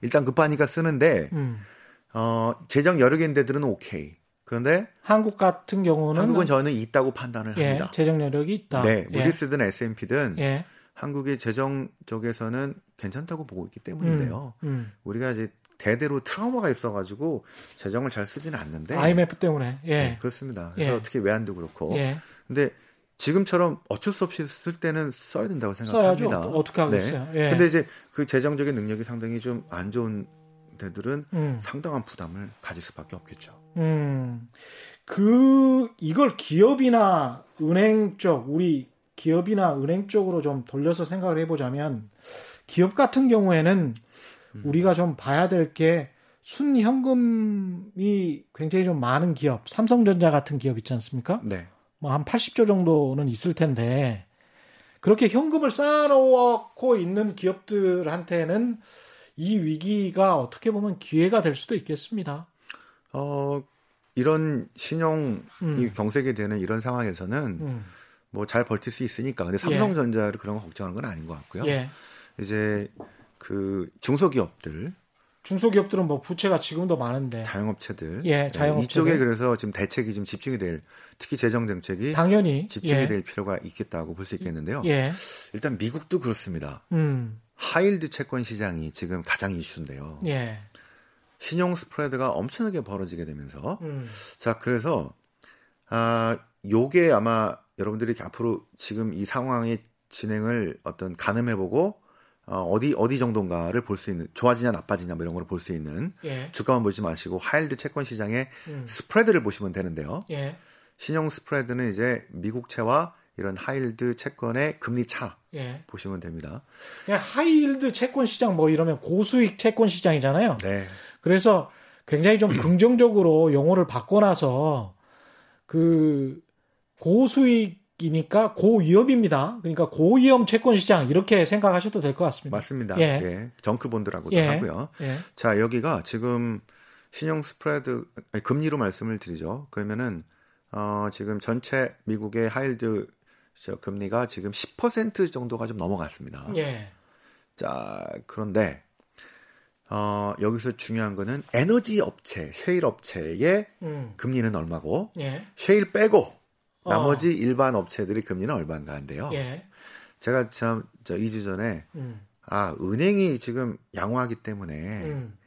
일단 급하니까 쓰는데 음. 어, 재정 여러 개인 데들은 오케이. 그런데 한국 같은 경우는 한국은 저는 있다고 판단을 예, 합니다. 재정 여력이 있다. 네, 예. 무디스든 S&P든 예. 한국의 재정 쪽에서는 괜찮다고 보고 있기 때문인데요. 음. 우리가 이제 대대로 트라우마가 있어가지고 재정을 잘 쓰지는 않는데 IMF 때문에. 예. 네, 그렇습니다. 그래서 예. 특히 외환도 그렇고. 예. 근데 지금처럼 어쩔 수 없이 쓸 때는 써야 된다고 써야죠. 생각합니다. 어떻게 하겠어요. 예. 근데 이제 그 재정적인 능력이 상당히 좀 안 좋은 데들은 음. 상당한 부담을 가질 수밖에 없겠죠. 음. 그 이걸 기업이나 은행 쪽 우리 기업이나 은행 쪽으로 좀 돌려서 생각을 해보자면 기업 같은 경우에는 음. 우리가 좀 봐야 될 게 순현금이 굉장히 좀 많은 기업, 삼성전자 같은 기업 있지 않습니까? 네. 뭐 한 80조 정도는 있을 텐데 그렇게 현금을 쌓아놓고 있는 기업들한테는 이 위기가 어떻게 보면 기회가 될 수도 있겠습니다. 어, 이런 신용이 음. 경색이 되는 이런 상황에서는 음. 뭐잘 버틸 수 있으니까. 근데 삼성전자를 그런 거 걱정하는 건 아닌 것 같고요. 예. 이제 그 중소기업들, 중소기업들은 뭐 부채가 지금도 많은데 자영업체들, 예, 네, 자영업체들. 이쪽에 그래서 지금 대책이 좀 집중이 될, 특히 재정 정책이 당연히 집중이 예. 될 필요가 있겠다고 볼 수 있겠는데요. 예. 일단 미국도 그렇습니다. 음. 하일드 채권 시장이 지금 가장 이슈인데요. 예. 신용 스프레드가 엄청나게 벌어지게 되면서 음. 자 그래서 아 요게 아마 여러분들이 앞으로 지금 이 상황의 진행을 어떤 가늠해보고 어, 어디 어디 정도인가를 볼 수 있는 좋아지냐 나빠지냐 뭐 이런 걸 볼 수 있는 예. 주가만 보지 마시고 high yield 채권 시장의 음. 스프레드를 보시면 되는데요. 예. 신용 스프레드는 이제 미국채와 이런 high yield 채권의 금리 차 예. 보시면 됩니다. high yield 채권 시장 뭐 이러면 고수익 채권 시장이잖아요. 네. 그래서 굉장히 좀 [clears throat] 긍정적으로 용어를 바꿔놔서 그 고수익이니까 고위험입니다. 그러니까 고위험 채권 시장 이렇게 생각하셔도 될 것 같습니다. 맞습니다. 예. 예. 정크 본드라고도 예. 하고요. 예. 자, 여기가 지금 신용 스프레드 아니, 금리로 말씀을 드리죠. 그러면은 어, 지금 전체 미국의 하일드 저 금리가 지금 10% 정도가 좀 넘어갔습니다. 예. 자, 그런데 어, 여기서 중요한 거는 에너지 업체, 셰일 업체의 음. 금리는 얼마고 예. 셰일 빼고 어. 나머지 일반 업체들의 금리는 얼마인가인데요. 예. 제가 참 저 2주 전에 음. 아, 은행이 지금 양호하기 때문에 음.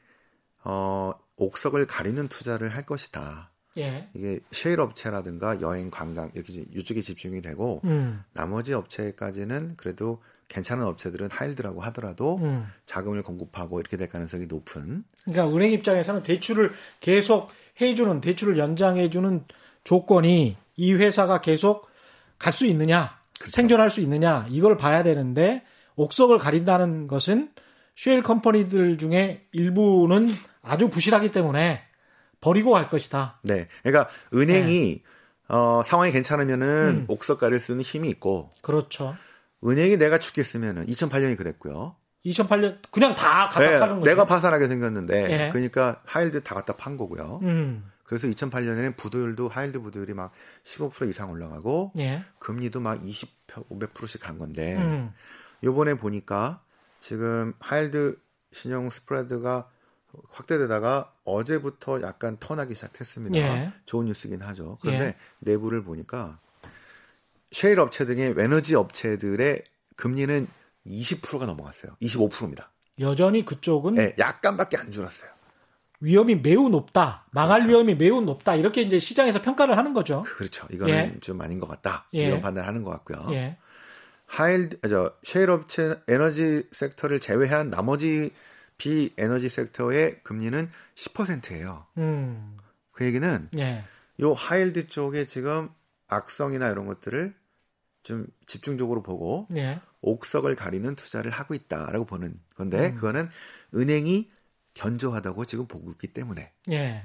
어, 옥석을 가리는 투자를 할 것이다. 예. 이게 셰일 업체라든가 여행 관광 이렇게 좀 이쪽에 집중이 되고 음. 나머지 업체까지는 그래도 괜찮은 업체들은 하일드라고 하더라도 음. 자금을 공급하고 이렇게 될 가능성이 높은 그러니까 은행 입장에서는 대출을 계속 해주는 대출을 연장해주는 조건이 이 회사가 계속 갈 수 있느냐 그렇죠. 생존할 수 있느냐 이걸 봐야 되는데 옥석을 가린다는 것은 쉐일 컴퍼니들 중에 일부는 아주 부실하기 때문에 버리고 갈 것이다. 네. 그러니까 은행이 어, 상황이 괜찮으면은 네. 음. 옥석 가릴 수 있는 힘이 있고 그렇죠. 은행이 내가 죽겠으면은 2008년이 그랬고요. 2008년 그냥 다 갖다 네, 파는 거죠. 내가 파산하게 생겼는데 예. 그러니까 하일드 다 갖다 판 거고요. 음. 그래서 2008년에는 부도율도 하일드 부도율이 막 15% 이상 올라가고 예. 금리도 막 20, 500%씩 간 건데 음. 요번에 보니까 지금 하일드 신용 스프레드가 확대되다가 어제부터 약간 턴하기 시작했습니다. 예. 좋은 뉴스긴 하죠. 그런데 예. 내부를 보니까 셰일 업체 등의 에너지 업체들의 금리는 20%가 넘어갔어요. 25%입니다. 여전히 그쪽은 네, 약간밖에 안 줄었어요. 위험이 매우 높다. 망할 그렇죠. 위험이 매우 높다. 이렇게 이제 시장에서 평가를 하는 거죠. 그렇죠. 이거는 예. 좀 아닌 것 같다. 예. 이런 판단을 하는 것 같고요. 예. 하일, 저, 셰일 업체 에너지 섹터를 제외한 나머지 비에너지 섹터의 금리는 10%예요. 음. 그 얘기는 예. 요 하일드 쪽에 지금 악성이나 이런 것들을 좀 집중적으로 보고 예. 옥석을 가리는 투자를 하고 있다라고 보는 건데 음. 그거는 은행이 견조하다고 지금 보고 있기 때문에 예.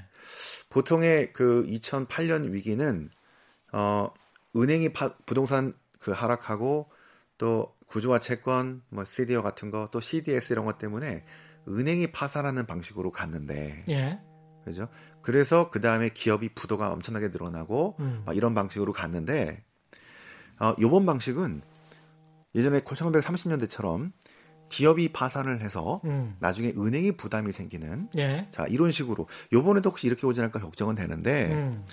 보통의 그 2008년 위기는 어 은행이 파- 부동산 그 하락하고 또 구조화 채권 뭐 CDO 같은 거 또 CDS 이런 것 때문에 은행이 파산하는 방식으로 갔는데 예. 그죠? 그래서 그 다음에 기업이 부도가 엄청나게 늘어나고 음. 막 이런 방식으로 갔는데 어, 요번 방식은 예전에 1930년대처럼 기업이 파산을 해서 음. 나중에 은행이 부담이 생기는 예. 자 이런 식으로 요번에도 혹시 이렇게 오지 않을까 걱정은 되는데 음.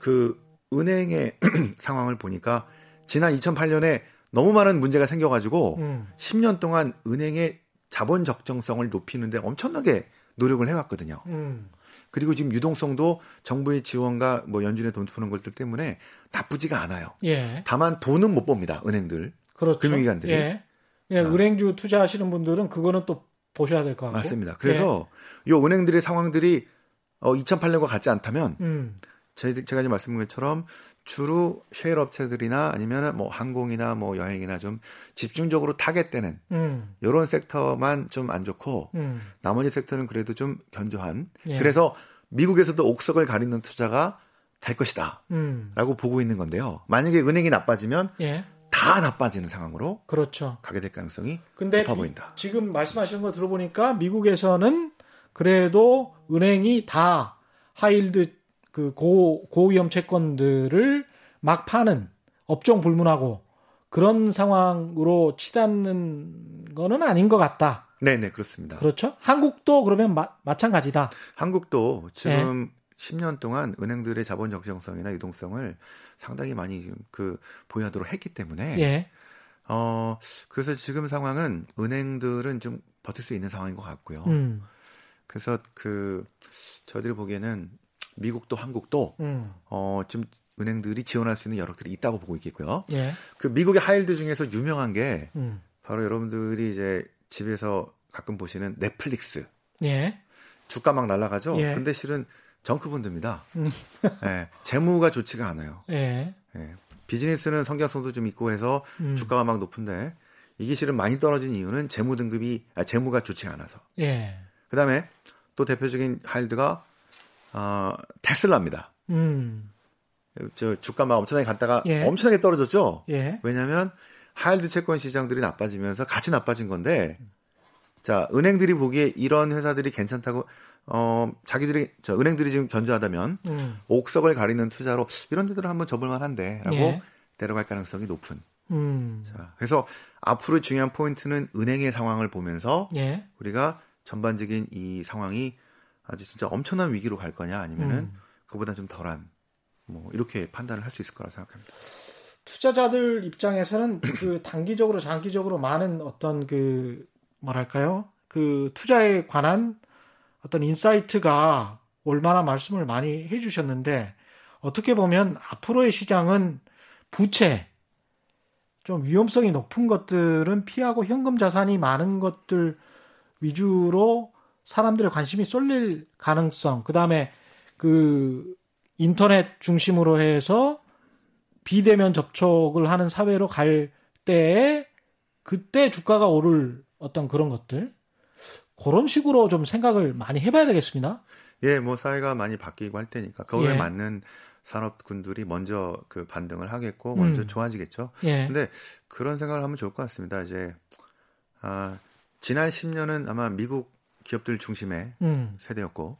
그 은행의 [clears throat] 상황을 보니까 지난 2008년에 너무 많은 문제가 생겨가지고 음. 10년 동안 은행의 자본 적정성을 높이는데 엄청나게 노력을 해왔거든요. 음. 그리고 지금 유동성도 정부의 지원과 뭐 연준의 돈 푸는 것들 때문에 나쁘지가 않아요. 예. 다만 돈은 못 법니다. 은행들. 그렇죠. 금융기관들이. 예. 예, 자. 은행주 투자하시는 분들은 그거는 또 보셔야 될 것 같고. 맞습니다. 그래서 요 은행들의 상황들이 어 2008년과 같지 않다면 음. 제, 제가 지금 말씀드린 것처럼 주로 셰일 업체들이나 아니면 뭐 항공이나 뭐 여행이나 좀 집중적으로 타겟되는 음. 이런 섹터만 좀 안 좋고 음. 나머지 섹터는 그래도 좀 견조한 예. 그래서 미국에서도 옥석을 가리는 투자가 될 것이다 음. 라고 보고 있는 건데요 만약에 은행이 나빠지면 예. 다 나빠지는 상황으로 그렇죠. 가게 될 가능성이 근데 높아 미- 보인다 지금 말씀하시는 거 들어보니까 미국에서는 그래도 은행이 다 하일드 그 고, 고위험 채권들을 막 파는 업종 불문하고 그런 상황으로 치닫는 거는 아닌 것 같다. 네 네 그렇습니다 그렇죠? 한국도 그러면 마, 마찬가지다. 한국도 지금 네. 10년 동안 은행들의 자본 적정성이나 유동성을 상당히 많이 그 보유하도록 했기 때문에 예. 어 그래서 지금 상황은 은행들은 좀 버틸 수 있는 상황인 것 같고요. 음. 그래서 그 저희들이 보기에는 미국도 한국도 음. 어좀 은행들이 지원할 수 있는 여력들이 있다고 보고 있겠고요. 예. 그 미국의 하일드 중에서 유명한 게 음. 바로 여러분들이 이제 집에서 가끔 보시는 넷플릭스 예. 주가 막 날라가죠. 예. 근데 실은 정크본드입니다. 음. [laughs] 예, 재무가 좋지가 않아요. 예. 예, 비즈니스는 성장성도 좀 있고 해서 음. 주가가 막 높은데 이게 실은 많이 떨어진 이유는 재무 등급이 아, 재무가 좋지 않아서. 예. 그다음에 또 대표적인 하일드가 어, 테슬라입니다. 음. 저 주가 막 엄청나게 갔다가 예. 엄청나게 떨어졌죠. 예. 왜냐하면 하일드 채권 시장들이 나빠지면서 같이 나빠진 건데, 자 은행들이 보기에 이런 회사들이 괜찮다고 어 자기들이 저 은행들이 지금 견조하다면 음. 옥석을 가리는 투자로 이런 데들은 한번 접을만한데라고 예. 내려갈 가능성이 높은. 음. 자, 그래서 앞으로 중요한 포인트는 은행의 상황을 보면서 예. 우리가 전반적인 이 상황이 아주 진짜 엄청난 위기로 갈 거냐 아니면은 음. 그보다 좀 덜한 뭐 이렇게 판단을 할 수 있을 거라 생각합니다. 투자자들 입장에서는 [clears throat] 그 단기적으로 장기적으로 많은 어떤 그 뭐랄까요? 그 투자에 관한 어떤 insight가 얼마나 말씀을 많이 해 주셨는데 어떻게 보면 앞으로의 시장은 부채 좀 위험성이 높은 것들은 피하고 현금 자산이 많은 것들 위주로 사람들의 관심이 쏠릴 가능성, 그 다음에 그 인터넷 중심으로 해서 비대면 접촉을 하는 사회로 갈 때에 그때 주가가 오를 어떤 그런 것들 그런 식으로 좀 생각을 많이 해봐야 되겠습니다. 예, 뭐 사회가 많이 바뀌고 할 테니까 거기에 예. 맞는 산업군들이 먼저 그 반등을 하겠고 먼저 음. 좋아지겠죠. 예. 근데 그런 생각을 하면 좋을 것 같습니다. 이제 아, 지난 10년은 아마 미국 기업들 중심의 음. 세대였고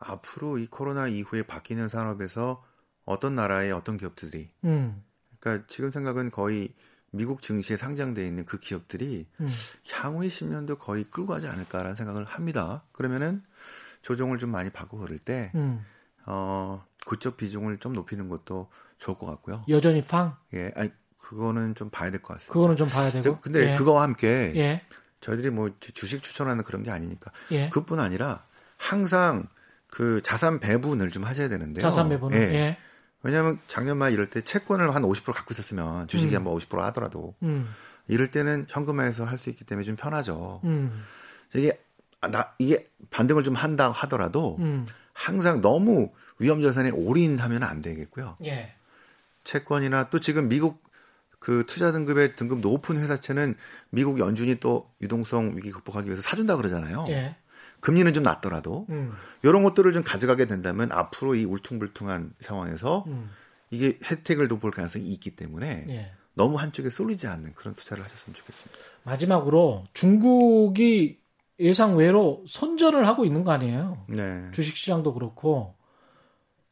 앞으로 이 코로나 이후에 바뀌는 산업에서 어떤 나라의 어떤 기업들이 음. 그러니까 지금 생각은 거의 미국 증시에 상장돼 있는 그 기업들이 음. 향후의 10년도 거의 끌고 가지 않을까라는 생각을 합니다. 그러면은 조정을 좀 많이 받고 그럴 때 음. 어, 그쪽 비중을 좀 높이는 것도 좋을 것 같고요. 여전히 팡? 예, 아니 그거는 좀 봐야 될 것 같습니다. 그거는 좀 봐야 되고. 근데 예. 그거와 함께 예. 저희들이 뭐 주식 추천하는 그런 게 아니니까 예. 그뿐 아니라 항상 그 자산 배분을 좀 하셔야 되는데요. 자산 배분. 예. 예. 왜냐하면 작년 말 이럴 때 채권을 한 50% 갖고 있었으면 주식이 음. 한뭐50% 하더라도 음. 이럴 때는 현금화해서 할 수 있기 때문에 좀 편하죠. 음. 이게 나 이게 반등을 좀 한다 하더라도 음. 항상 너무 위험 자산에 올인하면 안 되겠고요. 예. 채권이나 또 지금 미국 그 투자 등급의 등급 높은 회사채는 미국 연준이 또 유동성 위기 극복하기 위해서 사준다 그러잖아요. 예. 금리는 좀 낮더라도 음. 이런 것들을 좀 가져가게 된다면 앞으로 이 울퉁불퉁한 상황에서 음. 이게 혜택을 돋볼 가능성이 있기 때문에 예. 너무 한쪽에 쏠리지 않는 그런 투자를 하셨으면 좋겠습니다. 마지막으로 중국이 예상 외로 선전을 하고 있는 거 아니에요? 네. 주식시장도 그렇고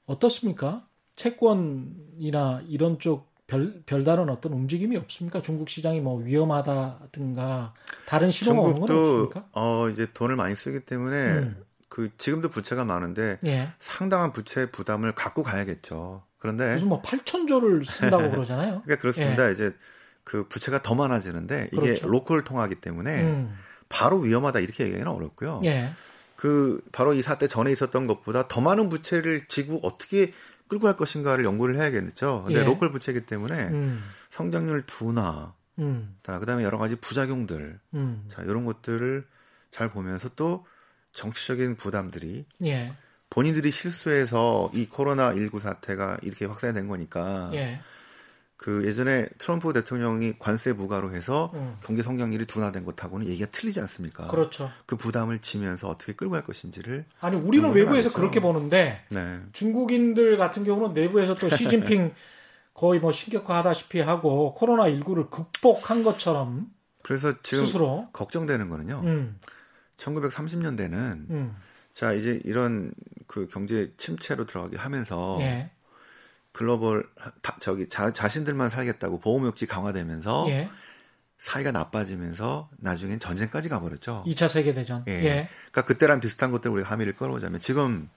어떻습니까? 채권이나 이런 쪽 별, 별다른 어떤 움직임이 없습니까? 중국 시장이 뭐 위험하다든가 다른 신호가 오는 건 없습니까? 어, 이제 돈을 많이 쓰기 때문에 음. 그 지금도 부채가 많은데 예. 상당한 부채 부담을 갖고 가야겠죠. 그런데 무슨 뭐 8천조를 쓴다고 그러잖아요. [laughs] 그러니까 그렇습니다. 예. 이제 그 부채가 더 많아지는데 이게 그렇죠. local 통화기 때문에 음. 바로 위험하다 이렇게 얘기하기는 어렵고요. 예. 그 바로 이 사태 전에 있었던 것보다 더 많은 부채를 지고 어떻게 끌고 갈 것인가를 연구를 해야겠죠. 근데 예. local 부채이기 때문에 음. 성장률 둔화, 음. 자, 그다음에 여러 가지 부작용들, 음. 자 이런 것들을 잘 보면서 또 정치적인 부담들이 예. 본인들이 실수해서 이 코로나 19 사태가 이렇게 확산이 된 거니까 예. 그 예전에 트럼프 대통령이 관세 부과로 해서 음. 경제 성장률이 둔화된 것하고는 얘기가 틀리지 않습니까? 그렇죠. 그 부담을 지면서 어떻게 끌고 갈 것인지를 아니 우리는 외부에서 그렇게 보는데 네. 중국인들 같은 경우는 내부에서 또 시진핑 [laughs] 거의 뭐 신격화하다시피 하고 코로나 19를 극복한 것처럼 그래서 지금 스스로 걱정되는 거는요. 음. 1930년대는 음. 자 이제 이런 그 경제 침체로 들어가게 하면서 예. 글로벌 다, 저기 자, 자신들만 살겠다고 보호무역지 강화되면서 예. 사이가 나빠지면서 나중엔 전쟁까지 가버렸죠. 2차 세계 대전. 예. 예. 그러니까 그때랑 비슷한 것들 우리가 함의를 끌어오자면 지금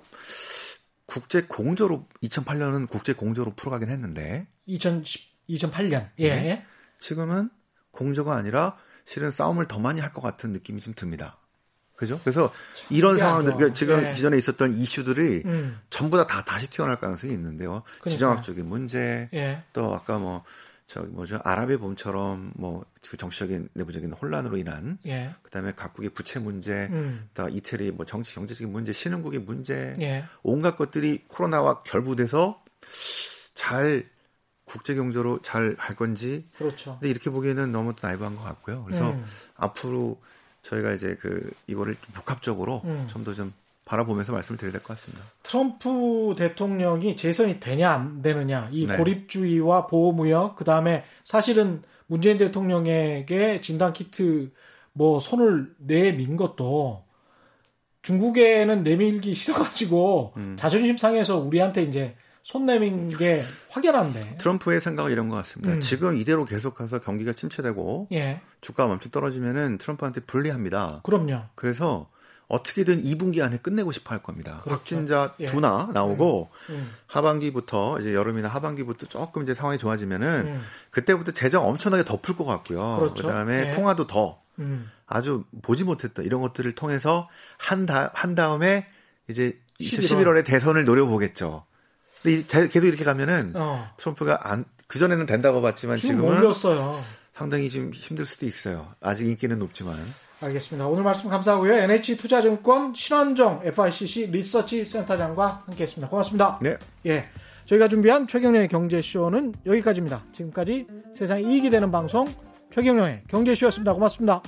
국제 공조로 2008년은 국제 공조로 풀어가긴 했는데 2010 2008년. 예. 예. 지금은 공조가 아니라 실은 싸움을 더 많이 할 것 같은 느낌이 좀 듭니다. 그죠? 그래서 이런 상황들, 그러니까 지금 네. 기존에 있었던 이슈들이 음. 전부 다, 다 다시 튀어나올 가능성이 있는데요. 그러니까. 지정학적인 문제, 예. 또 아까 뭐, 저 뭐죠 아랍의 봄처럼 뭐그 정치적인 내부적인 혼란으로 인한 예. 그다음에 각국의 부채 문제, 음. 또 이태리 뭐 정치 경제적인 문제, 신흥국의 문제, 예. 온갖 것들이 코로나와 결부돼서 잘 국제 경제로 잘 할 건지. 그렇죠. 근데 이렇게 보기에는 너무 나이브한 것 같고요. 그래서 음. 앞으로 저희가 이제 그 이거를 복합적으로 음. 좀더 좀 바라보면서 말씀을 드려야 될 것 같습니다. 트럼프 대통령이 재선이 되냐 안 되느냐 이 네. 고립주의와 보호무역 그 다음에 사실은 문재인 대통령에게 진단 키트 뭐 손을 내민 것도 중국에는 내밀기 싫어가지고 음. 자존심 상해서 우리한테 이제 손 내민 게 확연한데. 트럼프의 생각은 이런 것 같습니다. 음. 지금 이대로 계속해서 경기가 침체되고 예. 주가가 멈춰 떨어지면은 트럼프한테 불리합니다. 그럼요. 그래서 어떻게든 2분기 안에 끝내고 싶어 할 겁니다. 그렇죠. 확진자 예. 두나 나오고 음. 음. 하반기부터 이제 여름이나 하반기부터 조금 이제 상황이 좋아지면은 음. 그때부터 재정 엄청나게 더풀것 같고요. 그렇죠. 그다음에 예. 통화도 더 음. 아주 보지 못했던 이런 것들을 통해서 한, 다, 한 다음에 이제 11월. 11월에 대선을 노려보겠죠. 근데 계속 이렇게 가면은 어. 트럼프가 안 그전에는 된다고 봤지만 지금은 몰렸어요. 상당히 좀 힘들 수도 있어요. 아직 인기는 높지만. 알겠습니다. 오늘 말씀 감사하고요. NH투자증권 신원정 FICC 리서치 센터장과 함께했습니다. 고맙습니다. 네. 예. 저희가 준비한 최경련의 경제쇼는 여기까지입니다. 지금까지 세상 이익이 되는 방송 최경련의 경제쇼였습니다. 고맙습니다.